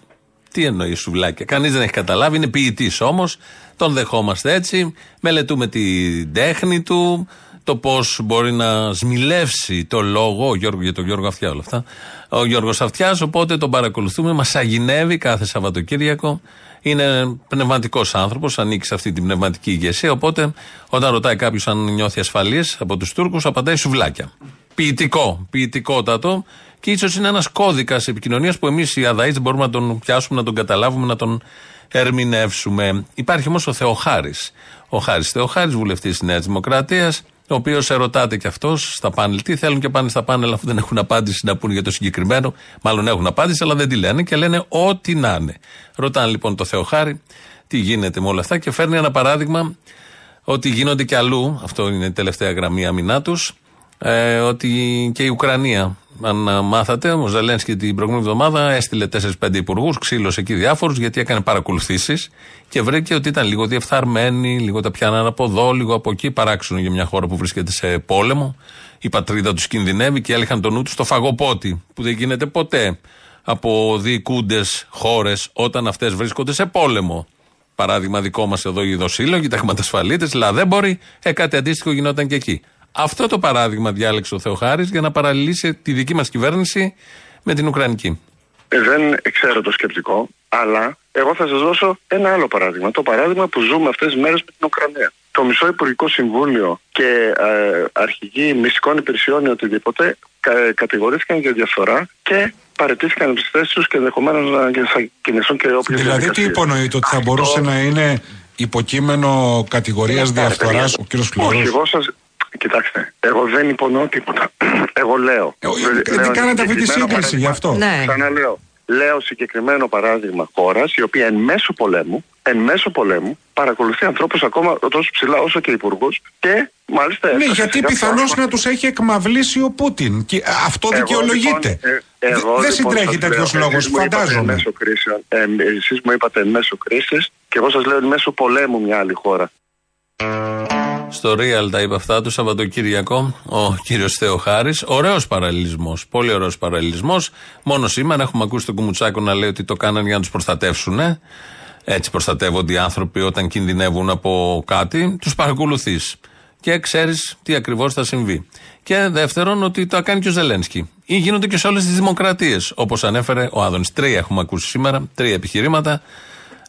Τι εννοείς σουβλάκια; Κανείς δεν έχει καταλάβει. Είναι ποιητής όμως. Τον δεχόμαστε έτσι. Μελετούμε την τέχνη του. Το πώς μπορεί να σμιλεύσει το λόγο. Ο Γιώργο, για τον Γιώργο Αυτιά όλα αυτά. Ο Γιώργος Αυτιάς. Οπότε τον παρακολουθούμε. Μας αγινεύει κάθε Σαββατοκύριακο. Είναι πνευματικός άνθρωπος. Ανήκει σε αυτή την πνευματική ηγεσία. Οπότε όταν ρωτάει κάποιος αν νιώθει ασφαλής από τους Τούρκους, απαντάει σουβλάκια. Ποιητικό, ποιητικότατο Και ίσως είναι ένας κώδικας επικοινωνίας που εμείς οι αδαεί δεν μπορούμε να τον πιάσουμε, να τον καταλάβουμε, να τον ερμηνεύσουμε. Υπάρχει όμως ο Θεοχάρης. Ο Χάρης Θεοχάρης, βουλευτής της Νέας Δημοκρατίας, ο οποίος ερωτάται και αυτός στα πάνελ. Τι θέλουν και πάνε στα πάνελ, αφού δεν έχουν απάντηση να πούνε για το συγκεκριμένο. Μάλλον έχουν απάντηση, αλλά δεν τη λένε και λένε ό,τι να είναι. Ρωτάνε λοιπόν το Θεοχάρη τι γίνεται με όλα αυτά και φέρνει ένα παράδειγμα ότι γίνονται και αλλού. Αυτό είναι η τελευταία γραμμή αμυνά τους. Ε, ότι και η Ουκρανία, αν μάθατε, ο Ζελένσκι την προηγούμενη εβδομάδα έστειλε 4-5 υπουργούς, ξύλωσε εκεί διάφορους γιατί έκανε παρακολουθήσεις και βρήκε ότι ήταν λίγο διεφθαρμένοι, λίγο τα πιάναν από εδώ, λίγο από εκεί. Παράξενο για μια χώρα που βρίσκεται σε πόλεμο. Η πατρίδα τους κινδυνεύει και έλεγχαν τον νου τους στο φαγοπότη, που δεν γίνεται ποτέ από διοικούντες χώρες όταν αυτές βρίσκονται σε πόλεμο. Παράδειγμα δικό μας εδώ οι δοσύλλογοι, τα χρηματασφαλίτες, λαδέμποροι, ε, κάτι αντίστοιχο γινόταν και εκεί. Αυτό το παράδειγμα διάλεξε ο Θεοχάρης για να παραλληλήσει τη δική μας κυβέρνηση με την Ουκρανική. Ε, δεν ξέρω το σκεπτικό, αλλά εγώ θα σας δώσω ένα άλλο παράδειγμα. Το παράδειγμα που ζούμε αυτές τις μέρες με την Ουκρανία. Το μισό Υπουργικό Συμβούλιο και ε, αρχηγοί μυστικών υπηρεσιών ή οτιδήποτε κα, κατηγορήθηκαν για διαφθορά και παρετήθηκαν από τις θέσεις τους και ενδεχομένως να κινηθούν και όποιες Δηλαδή, τι υπονοείται, ότι θα μπορούσε να είναι υποκείμενο κατηγορίας διαφθοράς ο κ. Φλωρό. Όχι, εγώ σας, Κοιτάξτε, εγώ δεν υπονοώ τίποτα. Εγώ λέω. Ε, δεν κάνετε αυτή τη σύγκριση γι' αυτό. Ναι. Ξαναλέω. Λέω συγκεκριμένο παράδειγμα χώρας η οποία εν μέσω πολέμου, εν μέσω πολέμου παρακολουθεί ανθρώπους ακόμα τόσο ψηλά όσο και υπουργούς και μάλιστα. Ναι, γιατί πιθανώς να τους έχει εκμαυλήσει ο Πούτιν. Και αυτό Εγώ, δικαιολογείται. Λοιπόν, ε, εγώ, δεν λοιπόν, συντρέχει σας τέτοιος λέω, λόγος, εσείς μου είπατε φαντάζομαι. Μέσω κρίσεων. Ε, Εσείς μου είπατε εν μέσω κρίσης και εγώ σας λέω εν μέσω πολέμου μια άλλη χώρα. Στο Real τα είπε αυτά το Σαββατοκύριακο ο κύριος Θεοχάρης. Ωραίος παραλληλισμός. Πολύ ωραίος παραλληλισμός. Μόνο σήμερα έχουμε ακούσει τον Κουμουτσάκο να λέει ότι το κάνανε για να τους προστατεύσουν. Έτσι προστατεύονται οι άνθρωποι όταν κινδυνεύουν από κάτι. Τους παρακολουθείς. Και ξέρεις τι ακριβώς θα συμβεί. Και δεύτερον, ότι το κάνει και ο Ζελένσκι. Ή γίνονται και σε όλες τις δημοκρατίες. Όπως ανέφερε ο Άδωνης. Τρία έχουμε ακούσει σήμερα. Τρία επιχειρήματα ε,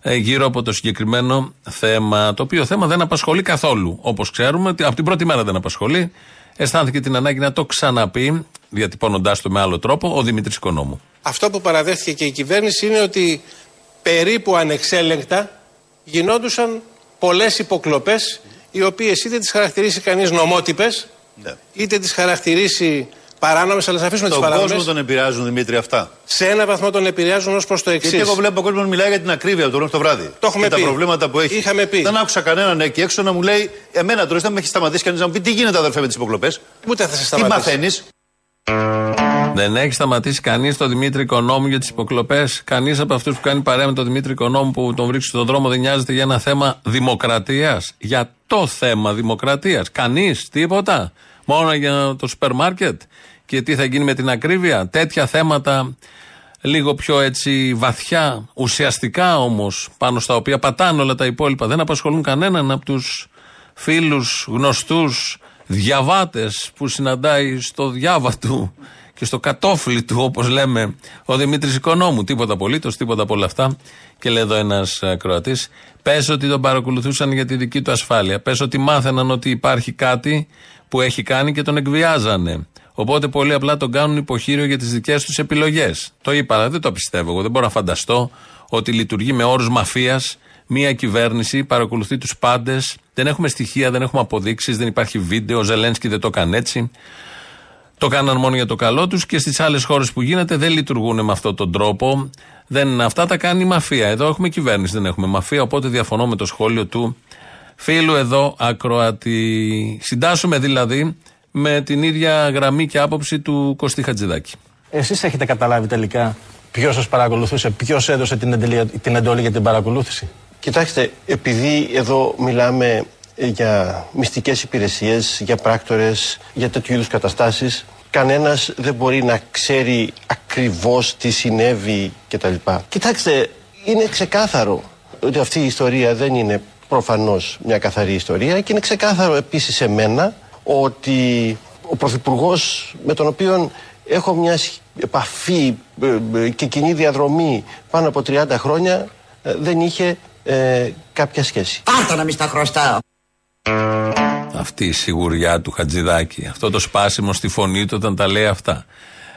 γύρω από το συγκεκριμένο θέμα. Το οποίο θέμα δεν απασχολεί καθόλου. Όπως ξέρουμε, ότι από την πρώτη μέρα δεν απασχολεί. Αισθάνθηκε την ανάγκη να το ξαναπεί, διατυπώνοντάς το με άλλο τρόπο, ο Δημήτρης Οικονόμου. Αυτό που παραδέχθηκε και η κυβέρνηση είναι ότι περίπου ανεξέλεγκτα γινόντουσαν πολλές υποκλοπές οι οποίες είτε τις χαρακτηρίσει κανείς νομότυπες είτε τις χαρακτηρίσει παράνομες αλλά θα αφήσουμε τις Τον παράνομες κόσμο τον επηρεάζουν, Δημήτρη, αυτά. σε ένα βαθμό τον επηρεάζουν ως προς το εξής Γιατί εγώ βλέπω κόσμος να μιλάει για την ακρίβεια από το πρωί το βράδυ. Το έχουμε και πει. τα προβλήματα που έχει. Είχαμε πει. Δεν άκουσα κανέναν εκεί έξω να μου λέει Εμένα τώρα δεν με έχει σταματήσει κανείς να μου πει τι γίνεται, αδερφέ, με τις υποκλοπές; Ούτε θα σε Τι σταματήσει. μαθαίνεις; Δεν έχει σταματήσει κανείς τον Δημήτρη Οικονόμου για τις υποκλοπές; Κανείς από αυτούς που κάνει παρέα με τον Δημήτρη Οικονόμου που τον βρίσκει στον δρόμο δεν νοιάζεται για ένα θέμα δημοκρατίας; Για το θέμα δημοκρατίας. Κανείς, τίποτα. Μόνο για το σούπερ μάρκετ; Και τι θα γίνει με την ακρίβεια; Τέτοια θέματα λίγο πιο έτσι βαθιά, ουσιαστικά όμως, πάνω στα οποία πατάνε όλα τα υπόλοιπα, δεν απασχολούν κανέναν από τους φίλους, γνωστούς, διαβάτες που συναντάει στο διάβα του και στο κατόφλι του, όπως λέμε, ο Δημήτρης Οικονόμου. Τίποτα απολύτως, τίποτα από όλα αυτά. Και λέει εδώ ένας Κροατή, πες ότι τον παρακολουθούσαν για τη δική του ασφάλεια. Πες ότι μάθαιναν ότι υπάρχει κάτι που έχει κάνει και τον εκβιάζανε. Οπότε πολύ απλά τον κάνουν υποχείριο για τις δικές τους επιλογές. Το είπα, αλλά δεν το πιστεύω εγώ. Δεν μπορώ να φανταστώ ότι λειτουργεί με όρους μαφίας μία κυβέρνηση, παρακολουθεί τους πάντες. Δεν έχουμε στοιχεία, δεν έχουμε αποδείξεις, δεν υπάρχει βίντεο. Ο Ζελένσκι δεν το έκανε έτσι. Το κάναν μόνο για το καλό τους και στις άλλες χώρες που γίνεται δεν λειτουργούν με αυτόν τον τρόπο. Δεν, αυτά τα κάνει η μαφία. Εδώ έχουμε κυβέρνηση, δεν έχουμε μαφία. Οπότε διαφωνώ με το σχόλιο του φίλου εδώ ακροατή. Συντάσσουμε δηλαδή με την ίδια γραμμή και άποψη του Κωστή Χατζηδάκη. Εσείς έχετε καταλάβει τελικά ποιος σας παρακολουθούσε, ποιος έδωσε την, εντολή, την εντολή για την παρακολούθηση; Κοιτάξτε, επειδή εδώ μιλάμε για μυστικές υπηρεσίες, για πράκτορες, για τέτοιου είδους καταστάσεις, κανένας δεν μπορεί να ξέρει ακριβώς τι συνέβη κτλ. Κοιτάξτε, είναι ξεκάθαρο ότι αυτή η ιστορία δεν είναι προφανώς μια καθαρή ιστορία και είναι ξεκάθαρο επίσης σε μένα ότι ο Πρωθυπουργός με τον οποίο έχω μια σχ- επαφή ε, ε, και κοινή διαδρομή πάνω από 30 χρόνια ε, δεν είχε ε, κάποια σχέση. Πάρτα να μη στα χρωστάω. Αυτή η σιγουριά του Χατζηδάκη. Αυτό το σπάσιμο στη φωνή του όταν τα λέει αυτά.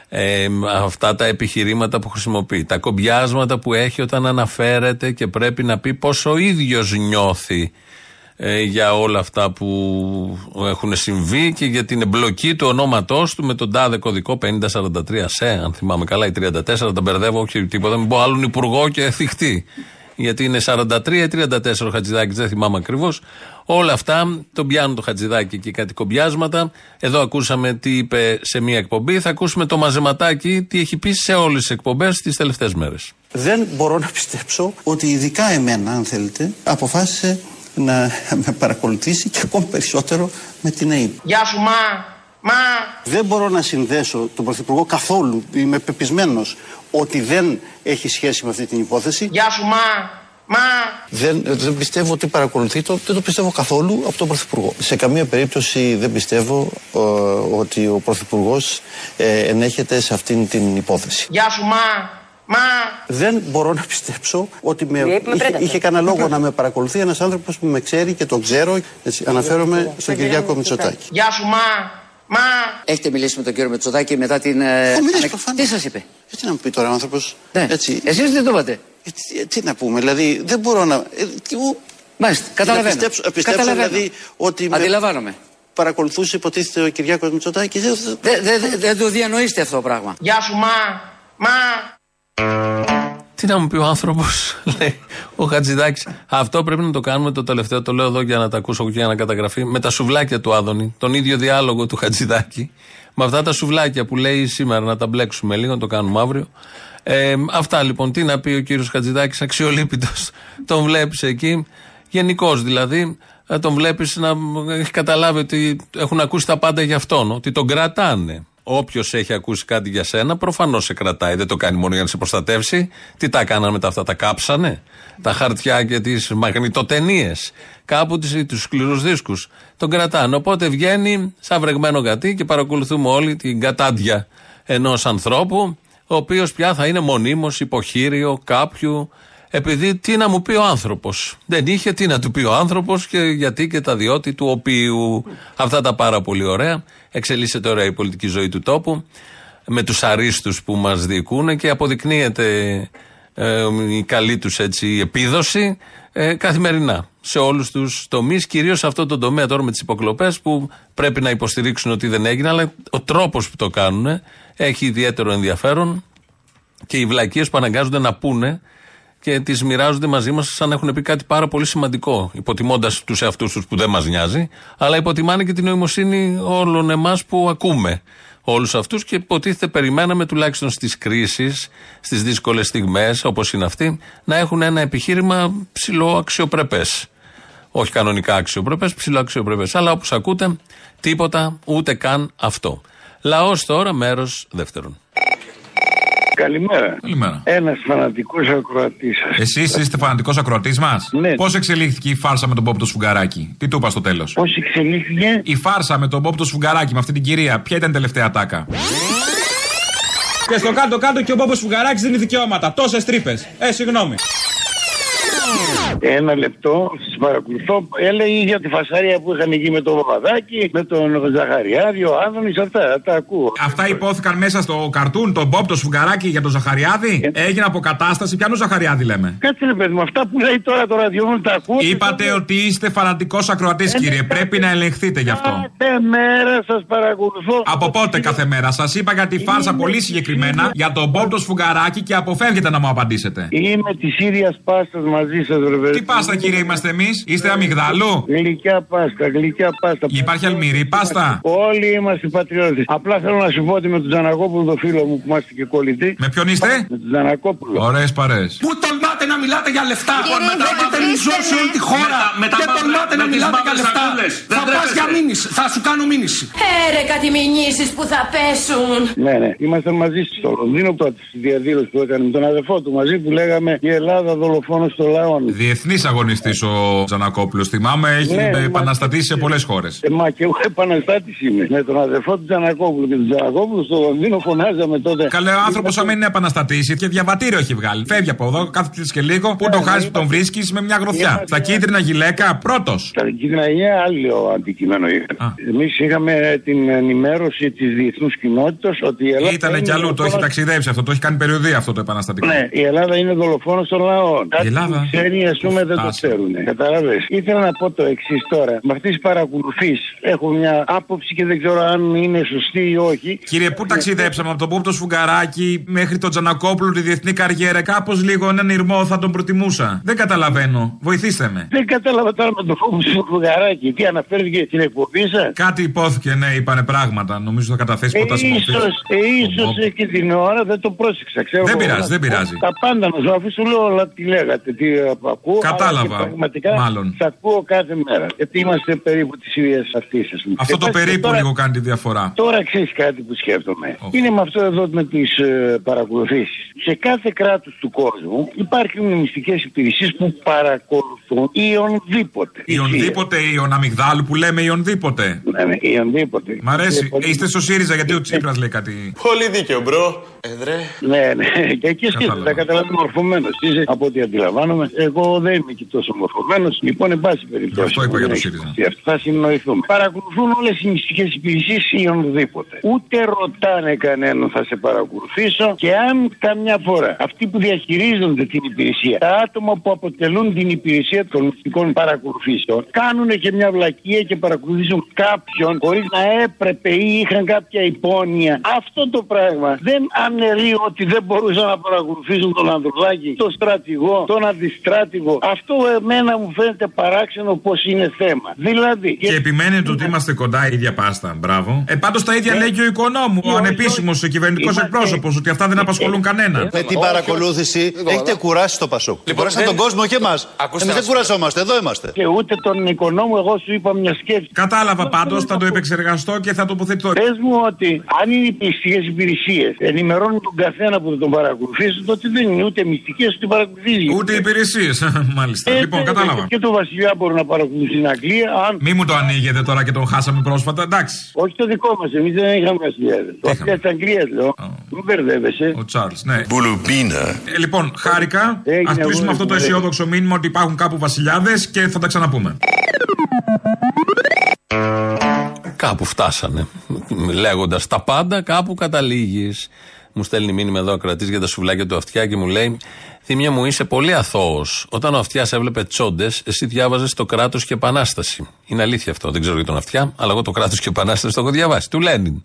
Ε, αυτά τα επιχειρήματα που χρησιμοποιεί, τα κομπιάσματα που έχει όταν αναφέρεται και πρέπει να πει πώς ο ίδιος νιώθει ε, για όλα αυτά που έχουν συμβεί και για την εμπλοκή του ονόματός του με τον τάδε κωδικό 5043 σε, αν θυμάμαι καλά, ή 34, τα μπερδεύω, όχι τίποτα, μην πω άλλον υπουργό και θυχτή. Γιατί είναι 43 ή 34 ο Χατζηδάκης, δεν θυμάμαι ακριβώς. Όλα αυτά τον πιάνουν το Χατζηδάκη και κάτι κομπιάσματα. Εδώ ακούσαμε τι είπε σε μία εκπομπή. Θα ακούσουμε το μαζεματάκι τι έχει πει σε όλες τις εκπομπές τις τελευταίες μέρες. Δεν μπορώ να πιστέψω ότι ειδικά εμένα, αν θέλετε, αποφάσισε να με παρακολουθήσει και ακόμη περισσότερο με την ΑΕΠ. Γεια σου, μα! Μα! Δεν μπορώ να συνδέσω τον Πρωθυπουργό καθόλου. Είμαι πεπισμένος ότι δεν έχει σχέση με αυτή την υπόθεση. Γεια σου, μα! Μα! Δεν, δεν πιστεύω ότι παρακολουθεί το, δεν το πιστεύω καθόλου από τον Πρωθυπουργό. Σε καμία περίπτωση δεν πιστεύω ε, ότι ο Πρωθυπουργός ε, ενέχεται σε αυτήν την υπόθεση. Γεια σου, μα! Μα! Δεν μπορώ να πιστέψω ότι με, είχε, είχε κανένα λόγο να με παρακολουθεί ένας άνθρωπος που με ξέρει και τον ξέρω. Έτσι, αναφέρομαι στον Κυριάκο Μητσοτάκη. Γεια σου, μα! Μα! Έχετε μιλήσει με τον κύριο Μετσοδάκη μετά την. ε, Έχω μιλήσει ανεκ- προφανώς. Τι σας είπε; Τι να μου πει τώρα ο άνθρωπος; Ναι. Έτσι. Εσείς δεν το είπατε. Ε, τι, τι να πούμε, δηλαδή δεν μπορώ να. Ε, τι, ου, Μάλιστα, καταλαβαίνω. Να πιστέψω, πιστέψω Καταλαβαίνω. δηλαδή ότι με Αντιλαμβάνομαι. παρακολουθούσε υποτίθεται ο Κυριάκος Μητσοτάκης. Δεν, Δεν δε, δε, δεν το διανοείστε αυτό το πράγμα. Γεια σου, μα! Μα! Τι να μου πει ο άνθρωπος, λέει ο Χατζηδάκης. Αυτό πρέπει να το κάνουμε το τελευταίο. Το λέω εδώ για να τα ακούσω και για να καταγραφεί. Με τα σουβλάκια του Άδωνη. Τον ίδιο διάλογο του Χατζηδάκη. Με αυτά τα σουβλάκια που λέει σήμερα να τα μπλέξουμε λίγο, να το κάνουμε αύριο. Ε, αυτά λοιπόν. Τι να πει ο κύριος Χατζηδάκης, αξιολύπητος. Τον βλέπεις εκεί. Γενικώ δηλαδή. ε, Τον βλέπεις να έχει καταλάβει ότι έχουν ακούσει τα πάντα για αυτόν. Ότι τον κρατάνε. Όποιος έχει ακούσει κάτι για σένα, προφανώς σε κρατάει. Δεν το κάνει μόνο για να σε προστατεύσει. Τι τα κάνανε μετά αυτά, τα κάψανε; Τα χαρτιά και τις μαγνητοτενίες. Κάπου τους σκληρούς δίσκους. Τον κρατάνε. Οπότε βγαίνει σαν βρεγμένο γατί και παρακολουθούμε όλοι την κατάντια ενός ανθρώπου, ο οποίος πια θα είναι μονίμως υποχείριο κάποιου. Επειδή τι να μου πει ο άνθρωπος. Δεν είχε τι να του πει ο άνθρωπος και γιατί και τα διότι του οποίου. Αυτά τα πάρα πολύ ωραία. Εξελίσσεται ωραία η πολιτική ζωή του τόπου με τους αρίστους που μας διοικούν και αποδεικνύεται ε, η καλή τους έτσι επίδοση ε, καθημερινά σε όλους τους τομείς κυρίως σε αυτό το τομέα τώρα με τις υποκλοπές που πρέπει να υποστηρίξουν ότι δεν έγινε αλλά ο τρόπος που το κάνουν έχει ιδιαίτερο ενδιαφέρον και οι βλακίες που αναγκάζονται να πούνε και τις μοιράζονται μαζί μας σαν να έχουν πει κάτι πάρα πολύ σημαντικό. Υποτιμώντας τους εαυτούς τους που δεν μας νοιάζει, αλλά υποτιμάνε και την νοημοσύνη όλων εμάς που ακούμε όλους αυτούς και υποτίθεται περιμέναμε τουλάχιστον στις κρίσεις, στις δύσκολες στιγμές όπως είναι αυτή, να έχουν ένα επιχείρημα ψηλό αξιοπρεπέ. Όχι κανονικά αξιοπρεπές, ψηλό αξιοπρεπέ. Αλλά όπως ακούτε, τίποτα, ούτε καν αυτό. Λαός τώρα, μέρος δεύτερον. Καλημέρα. Καλημέρα. Ένας φανατικός ακροατής σας. Εσείς είστε φανατικός ακροατής μας; Ναι. Πώς εξελίχθηκε η φάρσα με τον Πόπ το Σφουγγαράκι; Τι του είπα στο τέλος; Πώς εξελίχθηκε; Η φάρσα με τον Πόπ το Σφουγγαράκι, με αυτή την κυρία. Ποια ήταν η τελευταία τάκα. Και στο κάτω-κάτω και ο Πόπος Σφουγγαράκης δίνει δικαιώματα. Τόσες τρύπες. Ε, συγγνώμη. Ένα λεπτό, σας παρακολουθώ. Έλεγε για τη φασαρία που είχαν εκεί με τον Παπαδάκη, με τον Ζαχαριάδη, ο Άδωνης, αυτά τα ακούω. Αυτά υπόθηκαν μέσα στο καρτούν, τον Μπόπ, το Σφουγγαράκι για τον Ζαχαριάδη. Έγινε αποκατάσταση. Ποιανού Ζαχαριάδη λέμε; Κάτσε ρε παιδί μου, αυτά που λέει τώρα το ραδιόφωνο τα ακούω. Είπατε ότι είστε φανατικός ακροατής, κύριε. Πρέπει να ελεγχθείτε γι' αυτό. Κάθε μέρα σας παρακολουθώ. Από πότε κάθε μέρα; Σας είπα για τη φάρσα πολύ συγκεκριμένα για τον Μπόπ το Σφουγγαράκι και αποφεύγετε να μου απαντήσετε. Είμαι της ίδιας πάστας μαζί σα, ρε παιδί. Τι πάστα, κύριε, είμαστε εμείς; Είστε αμυγδάλου; Γλυκιά πάστα, γλυκιά πάστα. Υπάρχει αλμυρή πάστα; Όλοι είμαστε πατριώτες. Απλά θέλω να σου πω ότι με τον Τζανακόπουλο, το φίλο μου που είμαστε και κολλητοί. Με ποιον είστε; Με τον Τζανακόπουλο. Ωραίες παρέ. Πού τολμάτε να μιλάτε για λεφτά. Κύριε, Μετά δεν έχετε ριζώσει όλη τη χώρα. Με τα- Και με τα τολμάτε να τις μιλάτε για μαύρες λεφτά. σακούλες. Δεν Θα πας τρέπεστε. για μήνυση. Θα σου κάνω μήνυση. Έρε κάτι μηνύσεις που θα πέσουν. Ναι, ναι. Ήμασταν μαζί στο Λονδίνο τότε στη διαδήλωση που έκανε με τον αδερφό του μαζί που λέγαμε Η Ελλάδα δολοφόνο στο λαό. Διεθνής αγωνιστής ο Τζανακόπουλος. Θυμάμαι, έχει Ναι, ε, επαναστατήσει σε πολλές χώρες. Ε, μα και εγώ επαναστάτη είμαι. Με τον αδερφό του Τζανακόπουλου και τον Τζανακόπουλο στο Λονδίνο φωνάζαμε τότε. Καλέ, ο άνθρωπος, άμα είναι επαναστατήσει και διαβατήριο έχει βγάλει. Φεύγει από εδώ, κάθεται και λίγο. Πού το χάσει που τον βρίσκεις με μια γροθιά. Στα κίτρινα γυλαίκα, πρώτος. Τα κίτρινα είναι άλλο αντικείμενο. Εμείς είχαμε την ενημέρωση της διεθνούς κοινότητας ότι η Ελλάδα. Ήταν είναι κι αλλού, το έχει δολοφόνος- ταξιδέψει αυτό, το έχει κάνει περιοδία αυτό το επαναστατικό. Ναι, η Ελλάδα είναι δολοφόνος των λαών. Κάτι Ελλάδα; Που ξένοι, ας πούμε, δεν το Άσε. ξέρουν. Κατάλαβε. Ήθελα να πω το εξής τώρα. Με αυτές τις παρακολουθήσει έχω μια άποψη και δεν ξέρω αν είναι σωστή ή όχι. Κύριε, πού ταξιδέψαμε από τον Πόπτο Σφουγγαράκη μέχρι τον Τζανακόπουλο, τη διεθνή καριέρα. Κάπως λίγο έναν ηρμό θα τον προτιμούσα. Δεν καταλαβαίνω. Βοηθήστε με. Δεν κατάλαβα τώρα με το φόβο του φουγαράκι. Τι αναφέρθηκε στην εκπομπή σας; Κάτι υπόθηκε, ναι, είπανε πράγματα. Νομίζω θα καταθέσει ποτέ συμμορφή. ίσως, ε, ίσως εκεί την ώρα δεν το πρόσεξα. Ξέρω Δεν εγώ, πειράζει, να δεν πω πειράζει. Τα πάντα να σου αφού σου λέω όλα τι λέγατε, τι ε, ακούω. Κατάλαβα, αλλά και Πραγματικά μάλλον. σας ακούω κάθε μέρα. Γιατί είμαστε περίπου της ίδιας αυτής, ας πούμε. Αυτό το Εντάξει, περίπου τώρα- λίγο κάνει τη διαφορά. Τώρα ξέρεις κάτι που σκέφτομαι. Είναι με αυτό εδώ με τις ε, παρακολουθήσεις. Σε κάθε κράτος του κόσμου υπάρχουν μυστικές υπηρεσίες που παρακολουθούν ιονδήποτε. Ιονδήποτε, Ιων αμυγδάλου που λέμε Ιονδήποτε. Ναι, ναι, ιονδήποτε. Μ' αρέσει. Ε, πολύ- Είστε στο ΣΥΡΙΖΑ γιατί ο Τσίπρας λέει κάτι; Πολύ δίκαιο, μπρο. Εδρέ. Ναι, ναι. Και εκεί εσύ Κατάλαβα. θα καταλάβει μορφωμένο. Είσαι από ό,τι αντιλαμβάνομαι. Εγώ δεν είμαι και τόσο μορφωμένος. Λοιπόν, εν πάση περιπτώσει. Αυτό είπα για το δεν ΣΥΡΙΖΑ. έχει σημασία. Θα συνοηθούμε. Παρακολουθούν όλες οι μυστικές υπηρεσίε ή ονδήποτε. Ούτε ρωτάνε κανέναν θα σε παρακολουθήσω και αν καμιά φορά αυτοί που διαχειρίζονται την υπηρεσία, τα άτομα που αποτελούν την υπηρεσία των μυστικών παρακολουθήσεων, κάνουν και μια βλακεία και παρακολουθήσουν κάποιον χωρίς να έπρεπε ή είχαν κάποια υπόνοια. Αυτό το πράγμα δεν αναιρεί ότι δεν μπορούσαν να παρακολουθήσουν τον Ανδρουλάκη, τον στρατηγό, τον αντιστράτηγο. Αυτό εμένα μου φαίνεται παράξενο πώ είναι θέμα. Δηλαδή. Και επιμένετε ότι είμαστε κοντά η ίδια πάστα. Μπράβο. Ε, πάντως τα ίδια λέει και ο οικονόμου, ο ανεπίσημος κυβερνητικός εκπρόσωπος, ότι αυτά δεν απασχολούν κανέναν. Με την παρακολούθηση έχετε κουράσει το Πασόκ. Λοιπόν, Κουράσατε δεν- τον κόσμο και εμάς. Ακούστε Εμείς να δεν σου κουρασόμαστε, εδώ είμαστε. Και ούτε τον οικονόμου, εγώ σου είπα μια σκέψη. Κατάλαβα πάντως, θα το επεξεργαστώ και θα τοποθετηθώ. Πες μου ότι αν είναι οι μυστικέ υπηρεσίες ενημερώνουν τον καθένα που θα τον παρακολουθήσει, τότε δεν είναι ούτε μυστικές ούτε παρακολουθήσει. Ούτε υπηρεσίες. Μάλιστα. Ε, λοιπόν, ναι, κατάλαβα. Και το Βασιλιά μπορεί να παρακολουθεί στην Αγγλία. Αν... Μη μου το ανοίγετε τώρα και τον χάσαμε πρόσφατα, εντάξει. Όχι το δικό μας, εμείς δεν είχαμε Βασιλιά. Το Βασιλιά της Αγγλίας λέω. Μην μπερδεύεσαι. Ο Τσάρλς, ναι. Μπουλουμπίνα. Ε, λοιπόν, χάρηκα. Έγινε, Α κλείσουμε αγόρι αυτό το μου, αισιόδοξο μήνυμα ότι υπάρχουν κάπου βασιλιάδες και θα τα ξαναπούμε. Κάπου φτάσανε. Λέγοντας τα πάντα, κάπου καταλήγεις. Μου στέλνει μήνυμα εδώ ο κρατής για τα σουβλάκια του αυτιά και μου λέει: Θύμια μου, είσαι πολύ αθώος. Όταν ο αυτιάς έβλεπε τσόντες, εσύ διάβαζες το κράτος και επανάσταση. Είναι αλήθεια αυτό. Δεν ξέρω για τον αυτιά, αλλά εγώ το κράτος και επανάσταση το έχω διαβάσει. Του Λένιν.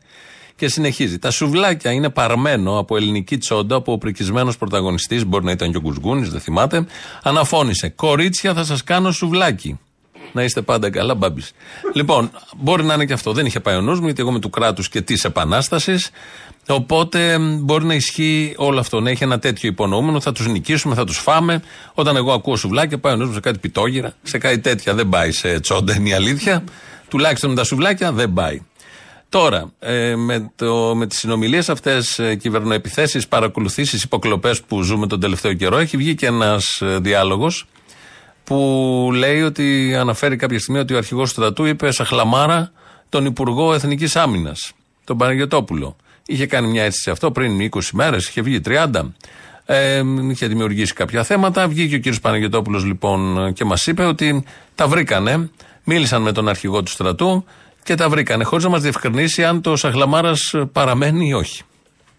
Και συνεχίζει. Τα σουβλάκια είναι παρμένο από ελληνική τσόντα, όπου ο πρικισμένος πρωταγωνιστής, μπορεί να ήταν και ο Γκουσγούνη, δεν θυμάται, αναφώνησε. Κορίτσια, θα σας κάνω σουβλάκι. Να είστε πάντα καλά, μπάμπης. Λοιπόν, μπορεί να είναι και αυτό. Δεν είχε πάει ο νους μου, γιατί εγώ είμαι του κράτους και της επανάστασης. Οπότε μ, μπορεί να ισχύει όλο αυτό. Να έχει ένα τέτοιο υπονοούμενο, θα τους νικήσουμε, θα τους φάμε. Όταν εγώ ακούω σουβλάκια, πάει ο νους μου σε κάτι πιτόγυρα, σε κάτι τέτοια. Δεν πάει σε τσόντα, είναι η αλήθεια. Τουλάχιστον με τα σουβλάκια δεν πάει. Τώρα, ε, με, το, με τις συνομιλίες αυτές, ε, κυβερνοεπιθέσεις, παρακολουθήσεις, υποκλοπές που ζούμε τον τελευταίο καιρό, έχει βγει και ένας ε, διάλογος που λέει ότι αναφέρει κάποια στιγμή ότι ο αρχηγός του στρατού είπε σαν χλαμάρα τον Υπουργό Εθνικής Άμυνας, τον Παναγιωτόπουλο. Είχε κάνει μια αίσθηση αυτό πριν 20 μέρες, είχε βγει 30. Ε, είχε δημιουργήσει κάποια θέματα. Βγήκε ο κύριος Παναγιωτόπουλος λοιπόν και μας είπε ότι τα βρήκανε. Μίλησαν με τον αρχηγό του στρατού και τα βρήκανε χωρίς να μας διευκρινίσει αν το Σαχλαμάρας παραμένει ή όχι.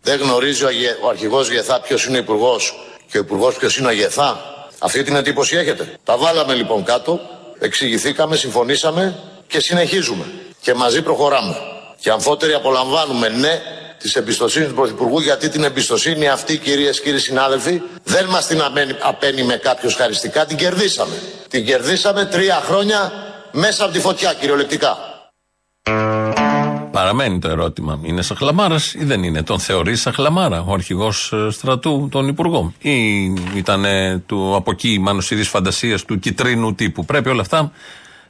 Δεν γνωρίζει ο, αγε- ο αρχηγός Γεθά ποιος είναι ο υπουργός και ο υπουργός ποιος είναι ο Γεθά. Αυτή την εντύπωση έχετε. Τα βάλαμε λοιπόν κάτω, εξηγηθήκαμε, συμφωνήσαμε και συνεχίζουμε. Και μαζί προχωράμε. Και αμφότεροι απολαμβάνουμε ναι της εμπιστοσύνης του Πρωθυπουργού, γιατί την εμπιστοσύνη αυτή, κυρίες και κύριοι συνάδελφοι, δεν μας την αμένει- απαίνει με κάποιος χαριστικά, την κερδίσαμε. Την κερδίσαμε τρία χρόνια μέσα από τη φωτιά, κυριολεκτικά. Παραμένει το ερώτημα. Είναι Σαχλαμάρα ή δεν είναι; Τον θεωρεί Σαχλαμάρα ο αρχηγός στρατού, τον Υπουργό; Ή ήταν του από εκεί μανοσυρή φαντασίας του κυτρίνου τύπου; Πρέπει όλα αυτά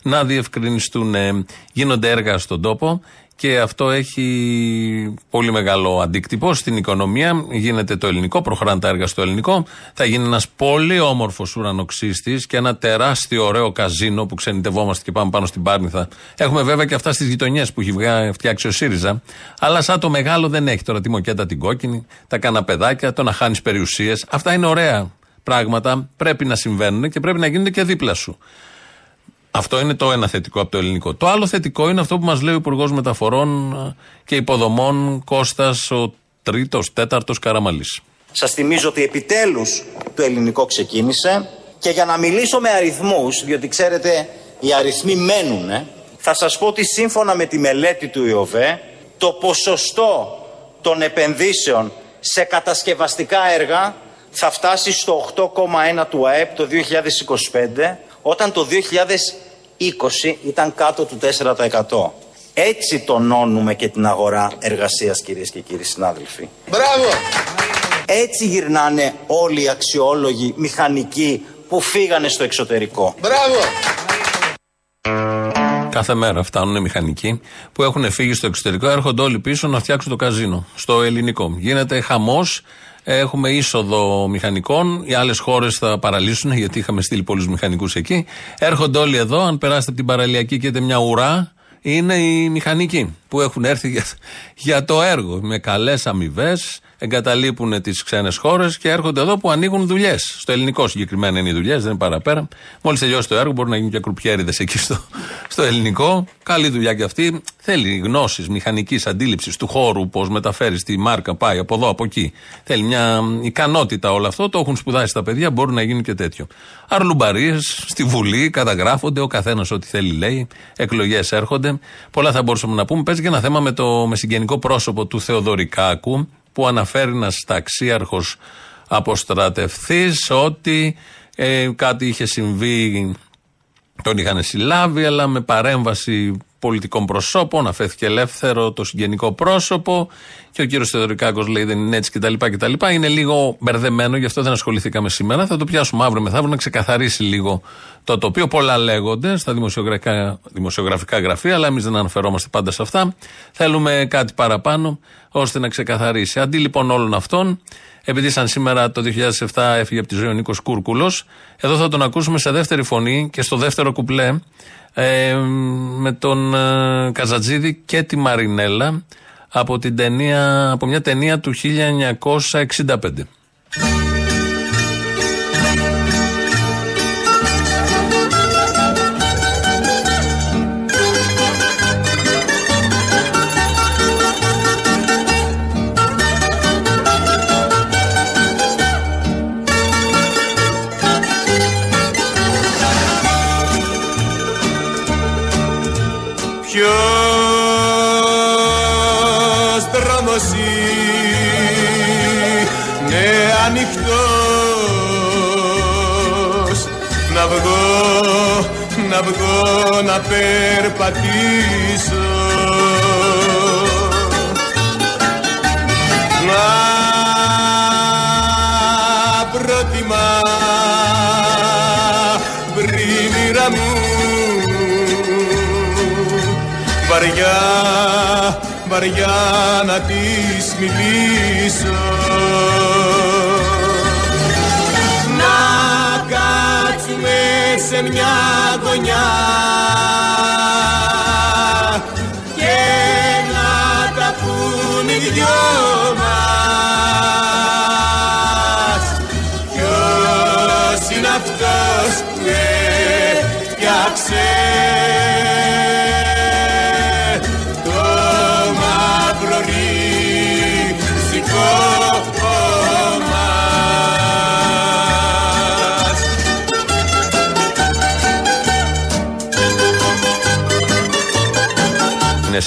να διευκρινιστούν. Ε, Γίνονται έργα στον τόπο και αυτό έχει πολύ μεγάλο αντίκτυπο στην οικονομία. Γίνεται το ελληνικό, προχωράνε τα έργα στο ελληνικό. Θα γίνει ένας πολύ όμορφος ουρανοξύστης και ένα τεράστιο ωραίο καζίνο που ξενιτευόμαστε και πάμε πάνω στην Πάρνηθα. Έχουμε βέβαια και αυτά στις γειτονιές που έχει βγα- φτιάξει ο ΣΥΡΙΖΑ. Αλλά σαν το μεγάλο δεν έχει τώρα τη μοκέτα την κόκκινη, τα καναπεδάκια, το να χάνεις περιουσίες. Αυτά είναι ωραία πράγματα πρέπει να συμβαίνουν και πρέπει να γίνονται και δίπλα σου. Αυτό είναι το ένα θετικό από το ελληνικό. Το άλλο θετικό είναι αυτό που μας λέει ο Υπουργός Μεταφορών και Υποδομών Κώστας, ο τρίτος, τέταρτος Καραμαλής. Σας θυμίζω ότι επιτέλους το ελληνικό ξεκίνησε και για να μιλήσω με αριθμούς, διότι ξέρετε οι αριθμοί μένουν, θα σας πω ότι σύμφωνα με τη μελέτη του ΙΟΒΕ, το ποσοστό των επενδύσεων σε κατασκευαστικά έργα θα φτάσει στο 8,1 του ΑΕΠ το 2025 όταν το 2020 ήταν κάτω του 4%. Έτσι τονώνουμε και την αγορά εργασίας κυρίες και κύριοι συνάδελφοι. Μπράβο! Έτσι γυρνάνε όλοι οι αξιόλογοι μηχανικοί που φύγανε στο εξωτερικό. Μπράβο! Κάθε μέρα φτάνουν οι μηχανικοί που έχουν φύγει στο εξωτερικό, έρχονται όλοι πίσω να φτιάξουν το καζίνο. Στο ελληνικό. Γίνεται χαμός. Έχουμε είσοδο μηχανικών. Οι άλλες χώρες θα παραλύσουν γιατί είχαμε στείλει πολλούς μηχανικούς εκεί. Έρχονται όλοι εδώ. Αν περάσετε από την παραλιακή και έχετε μια ουρά, είναι οι μηχανικοί που έχουν έρθει για, για το έργο. Με καλές αμοιβές, εγκαταλείπουν τις ξένες χώρες και έρχονται εδώ που ανοίγουν δουλειές. Στο ελληνικό συγκεκριμένα είναι οι δουλειές, δεν είναι παραπέρα. Μόλις τελειώσει το έργο, μπορεί να γίνουν και κρουπιέριδες εκεί στο, στο ελληνικό. Καλή δουλειά και αυτή. Θέλει γνώση μηχανικής αντίληψης του χώρου, πώς μεταφέρεις τη μάρκα, πάει από εδώ, από εκεί. Θέλει μια ικανότητα όλο αυτό. Το έχουν σπουδάσει τα παιδιά, μπορεί να γίνει και τέτοιο. Αρλουμπαρίες στη Βουλή καταγράφονται, ο καθένας ό,τι θέλει λέει. Εκλογές έρχονται. Πολλά θα μπορούσαμε να πούμε. Παίζει και ένα θέμα με το με συγγενικό πρόσωπο του Θεοδωρικάκου που αναφέρει ένας ταξίαρχος αποστρατευτή ότι ε, κάτι είχε συμβεί, τον είχαν συλλάβει, αλλά με παρέμβαση πολιτικών προσώπων, αφέθηκε ελεύθερο το συγγενικό πρόσωπο και ο κύριος Θεοδωρικάκος λέει δεν είναι έτσι κτλ. κτλ. Είναι λίγο μπερδεμένο, γι' αυτό δεν ασχοληθήκαμε σήμερα. Θα το πιάσουμε αύριο μεθαύριο να ξεκαθαρίσει λίγο το τοπίο. Πολλά λέγονται στα δημοσιογραφικά, δημοσιογραφικά γραφεία, αλλά εμείς δεν αναφερόμαστε πάντα σε αυτά. Θέλουμε κάτι παραπάνω ώστε να ξεκαθαρίσει. Αντί λοιπόν όλων αυτών, επειδή σαν σήμερα το 2007 έφυγε από τη ζωή ο Νίκος Κούρκουλος, εδώ θα τον ακούσουμε σε δεύτερη φωνή και στο δεύτερο κουπλέ ε, με τον ε, Καζατζίδη και τη Μαρινέλα από, την ταινία, από μια ταινία του 1965. Βαριά, βαριά να της μιλήσω. Να κάτσουμε σε μια γωνιά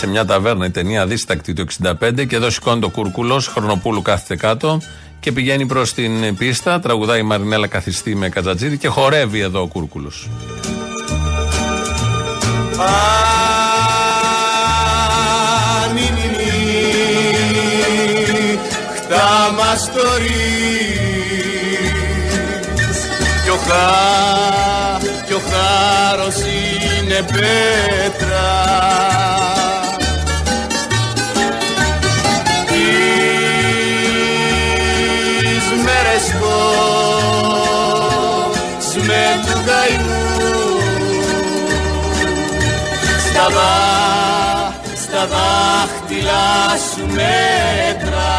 σε μια ταβέρνα η ταινία Δίστακτη του 65 και εδώ σηκώνει το κούρκουλο, χρονοπούλου κάθεται κάτω και πηγαίνει προς την πίστα. Τραγουδάει η Μαρινέλα καθιστή με κατζατζίδι και χορεύει εδώ ο κούρκουλο. Πανίνι χτάμα στο ρίζ κι ο, χά, κι ο χάρος είναι πέτρα δάχτυλα σου μέτρα.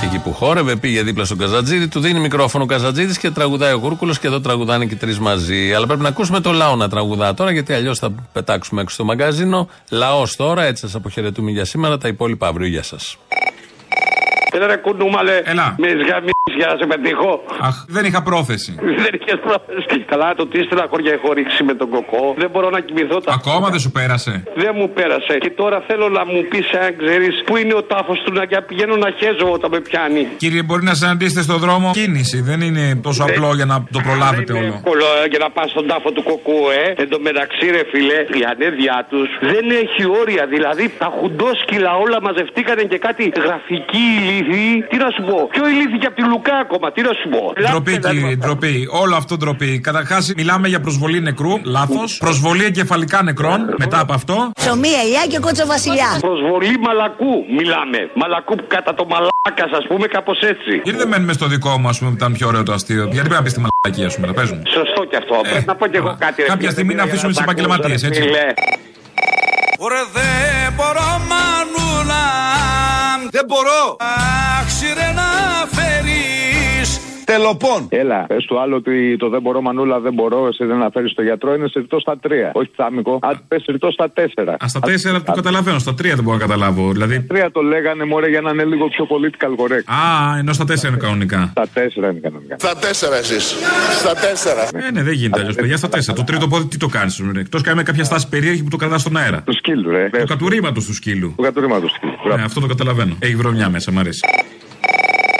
Και εκεί που χόρευε, πήγε δίπλα στον Καζατζίδη, του δίνει μικρόφωνο ο Καζατζίδη και τραγουδάει ο Γούρκουλος και εδώ τραγουδάνε και τρεις μαζί. Αλλά πρέπει να ακούσουμε το λαό να τραγουδά τώρα, γιατί αλλιώς θα πετάξουμε έξω στο μαγκαζίνο. Λαός τώρα, έτσι σας αποχαιρετούμε για σήμερα. Τα υπόλοιπα αύριο. Γεια σας. Έλα ρε κουνούμαλε. Έλα. Με σγαμίσεις για να σε πετύχω. Αχ, δεν είχα πρόθεση. δεν είχες πρόθεση. Καλά, το τι στεναχώρια έχω ρίξει με τον κοκό. Δεν μπορώ να κοιμηθώ τα. Ακόμα δεν σου πέρασε; Δεν μου πέρασε. Και τώρα θέλω να μου πεις, αν ξέρεις, πού είναι ο τάφος του να και πηγαίνω να χέζω όταν με πιάνει. Κύριε, μπορεί να συναντήσετε στον δρόμο; Κίνηση. Δεν είναι τόσο Δεν- απλό για να το προλάβετε Είναι όλο. εύκολο ε, για να πας στον τάφο του κοκού, ε. Εν τω μεταξύ, ρε φιλέ, η ανέδειά τους δεν έχει όρια. Δηλαδή, τα χουντόσκυλα όλα μαζευτήκανε και κάτι γραφική ηλίθη. Τι να σου πω, πιο ηλίθη και από τη Λουκά ακόμα. Τι να σου πω. Ντροπή, κύριε, ντροπή. Όλο αυτό ντροπή. Καταρχάς, μιλάμε για προσβολή νεκρού. Λάθος. Προσβολή εγκεφαλικά νεκρών. Μετά από αυτό. Ψωμί, ελιά και κότσα βασιλιά. Προσβολή μαλακού μιλάμε. Μαλακού κατά το μαλάκας, ας πούμε, κάπως έτσι. Γιατί δεν μένουμε στο δικό μου, ας πούμε, που ήταν πιο ωραίο το αστείο; Γιατί πρέπει να πεις τη μαλακία, ας πούμε, να παίζουμε. Σωστό κι αυτό. Πρέπει να πω κι εγώ κάτι. ρε Ε, Κάποια φίλε, στιγμή να για αφήσουμε τα τους επαγγελματίε, ακούσω, ρε έτσι. Φίλε. Ωραία δεν μπορώ μανούλα Δεν μπορώ Άξιρε να φέρεις Τελοπών. Έλα, πες του άλλο ότι το δεν μπορώ, Μανούλα, δεν μπορώ. Εσύ δεν αναφέρεις το γιατρό, είναι σε ρητό στα τρία. Όχι τσάμικο. Αν πες ρητό στα τέσσερα. Α, στα τέσσερα το καταλαβαίνω, στα τρία δεν μπορώ να καταλάβω. Δηλαδή. Τρία το λέγανε μωρέ για να είναι λίγο πιο political correct. Α, ενώ στα τέσσερα είναι κανονικά. Στα τέσσερα είναι κανονικά. Στα τέσσερα εσείς. Στα τέσσερα. Ε, ναι, δεν γίνεται αλλιώς, παιδιά. Στα τέσσερα. Το τρίτο πόδι τι το κάνεις. Εκτός κάνει κάποια στάση περίεργη που το κρατάς στον αέρα. Του σκύλου, ρε. Το κατουρήματος του σκύλου. Το κατουρήματος του σκύλου. Ναι, αυτό το καταλαβαίνω. Έχει βρωμιά μέσα, μ' αρέσει.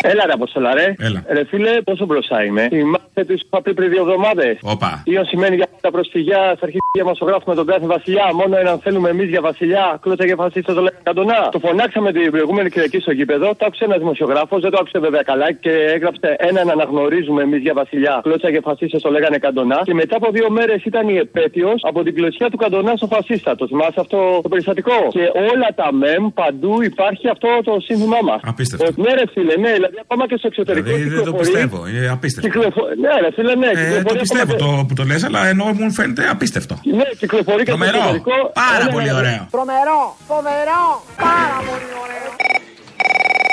Έλα ρε Αποστολά ρε. Έλα. Ρε φίλε, πόσο μπροστά είμαι. Θυμάστε τις σου είχα πει πριν δύο εβδομάδες. Όπα. Ιον σημαίνει για τα προσφυγιά στα αρχίδια μας γράφουμε τον κάθε βασιλιά. Μόνο έναν θέλουμε εμείς για βασιλιά. Κλώτσα και φασίστα το λέγανε καντονά. Το φωνάξαμε την προηγούμενη Κυριακή στο γήπεδο. Το άκουσε ένας δημοσιογράφος, δεν το άκουσε βέβαια καλά και έγραψε έναν αναγνωρίζουμε εμείς για βασιλιά. Κλώτσα και φασίστα το λέγανε καντονά. Και μετά από δύο μέρες ήταν η επέτειος από την κλωσιά του καντονά στο φασίστα. Το θυμάσαι αυτό το περιστατικό; Και όλα τα μεμ παντού υπάρχει αυτό το σύνθημά μας. Απίστευτο. Ναι, ρε φίλε, ναι, δηλαδή ακόμα και στο εξωτερικό. Δηλαδή δεν το κυκλοφορεί- πιστεύω. Είναι απίστευτο. Κυκλοφο- Ναι, ρε φίλε, ναι. Ε, το κυκλοφορεί πιστεύω ακόμα το που το λες, αλλά ενώ μου φαίνεται απίστευτο. και- Ναι, κυκλοφορεί και στο Τρομερό. εξωτερικό. Πάρα Ένα- πολύ ένα- ωραίο. Τρομερό, φοβερό, πάρα πολύ ωραίο.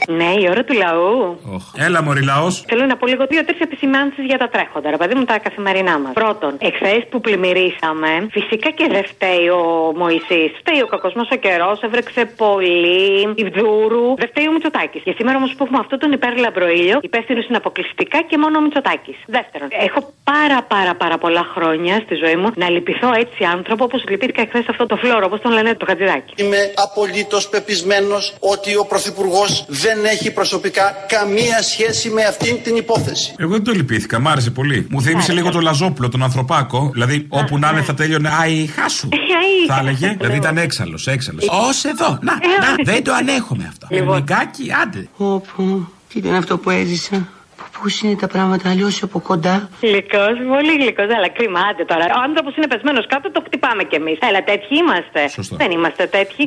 Ναι, η ώρα του λαού. Έλα, Μωρή λαός. Θέλω να πω λίγο δύο-τρεις επισημάνσεις για τα τρέχοντα, ρε παιδί μου, τα καθημερινά μας. Πρώτον, εχθές που πλημμυρίσαμε, φυσικά και δεν φταίει ο Μωησή. Φταίει ο κακό μα ο καιρός, έβρεξε πολύ, η Βδούρου. Δεν φταίει ο Μητσοτάκης. Και σήμερα όμως που έχουμε αυτόν τον υπέρλαμπρο ήλιο, υπεύθυνος είναι αποκλειστικά και μόνο ο Μητσοτάκης. Δεύτερον, έχω πάρα πάρα πάρα πολλά χρόνια στη ζωή μου να λυπηθώ έτσι άνθρωπο όπως λυπήθηκα εχθές αυτό το φλόρο, όπως τον λένε το χατζηδάκι. Είμαι απολύτως πεπισμένος ότι ο Πρωθυπουργός δεν έχει προσωπικά καμία σχέση με αυτήν την υπόθεση. Εγώ δεν το λυπήθηκα, μ' άρεσε πολύ. Μου θύμισε λίγο το Λαζόπουλο, τον ανθρωπάκο. Δηλαδή, όπου να είναι θα τέλειωνε. Αϊ, χάσου. Θα έλεγε. Δηλαδή ήταν έξαλλος, έξαλλος. Ω εδώ. Να, να, δεν το ανέχομαι αυτό. Λιγάκι, άντε. Όπου, τι ήταν αυτό που έζησα; Πώ είναι τα πράγματα αλλιώς από κοντά; Γλυκός, πολύ γλυκός, αλλά κρίμα, άντε τώρα. Ο άνθρωπος είναι πεσμένος κάτω, το χτυπάμε κι εμείς. Έλα, τέτοιοι είμαστε. Δεν είμαστε τέτοιοι.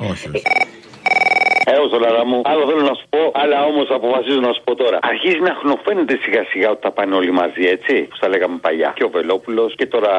Έω τώρα μου. Άλλο θέλω να σου πω, αλλά όμως αποφασίζω να σου πω τώρα. Αρχίζει να χνοφαίνεται σιγά σιγά ότι θα πάνε όλοι μαζί, έτσι. Που τα λέγαμε παλιά. Και ο Βελόπουλος και τώρα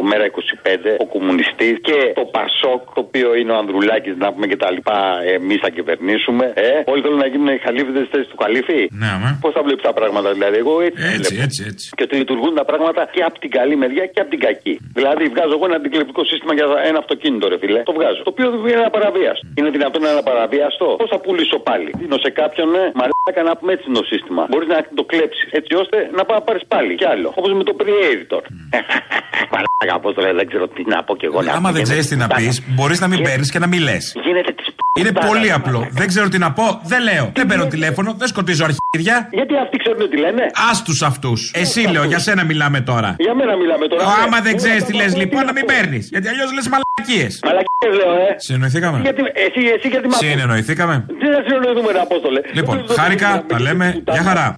ο Μέρα 25, ο κομμουνιστής και το Πασόκ, το οποίο είναι ο Ανδρουλάκης, να πούμε και τα λοιπά. Εμείς θα κυβερνήσουμε. Ε, όλοι θέλουν να γίνουν οι χαλίφιδε θέση του Καλύφη. Ναι, αμέ. Πώς θα βλέπεις τα πράγματα, δηλαδή. Εγώ έτσι. Έτσι, βλέπω. έτσι, έτσι. Και ότι λειτουργούν τα πράγματα και από την καλή μεριά και από την κακή. Δηλαδή, βγάζω εγώ ένα αντικλεπτικό σύστημα για ένα αυτοκίνητο, ρε φιλέ. Το βγάζω. Το οποίο είναι ένα παραβίαστο. Είναι δυνατόν να είναι παραβίαστο. Πώς θα πουλήσω πάλι; Δίνω σε κάποιον, ναι, μαλάκα να πούμε έτσι είναι το σύστημα. Μπορεί να το κλέψεις. Έτσι ώστε να πάει να πάρεις πάλι κι άλλο. Όπως με το Predator. Μαλάκα, πώς το λέω, δεν ξέρω τι να πω κι εγώ. να Άμα πω. δεν ξέρεις τι να πεις, μπορείς να μην παίρνεις και να μην λες. Γίνεται της Είναι πολύ απλό. Δεν ξέρω τι να πω, δεν λέω. Δεν παίρνω τηλέφωνο, δεν σκοτίζω αρχίδια. Γιατί αυτοί ξέρουν τι λένε; Α τους αυτούς. Εσύ λέω, για σένα μιλάμε τώρα. Για μένα μιλάμε τώρα. ναι. Άμα δεν ξέρεις τι λες, λοιπόν, να μην παίρνεις. Γιατί αλλιώς λες μαλακίες. Μαλακίες λέω, ε. Συνεννοηθήκαμε. Γιατί, εσύ, εσύ γιατί μ' ακούς. Συνεννοηθήκαμε. Τι να συνεννοηθούμε, ρε Απόστολε. Λοιπόν, χάρηκα, τα λέμε. Γεια χαρά.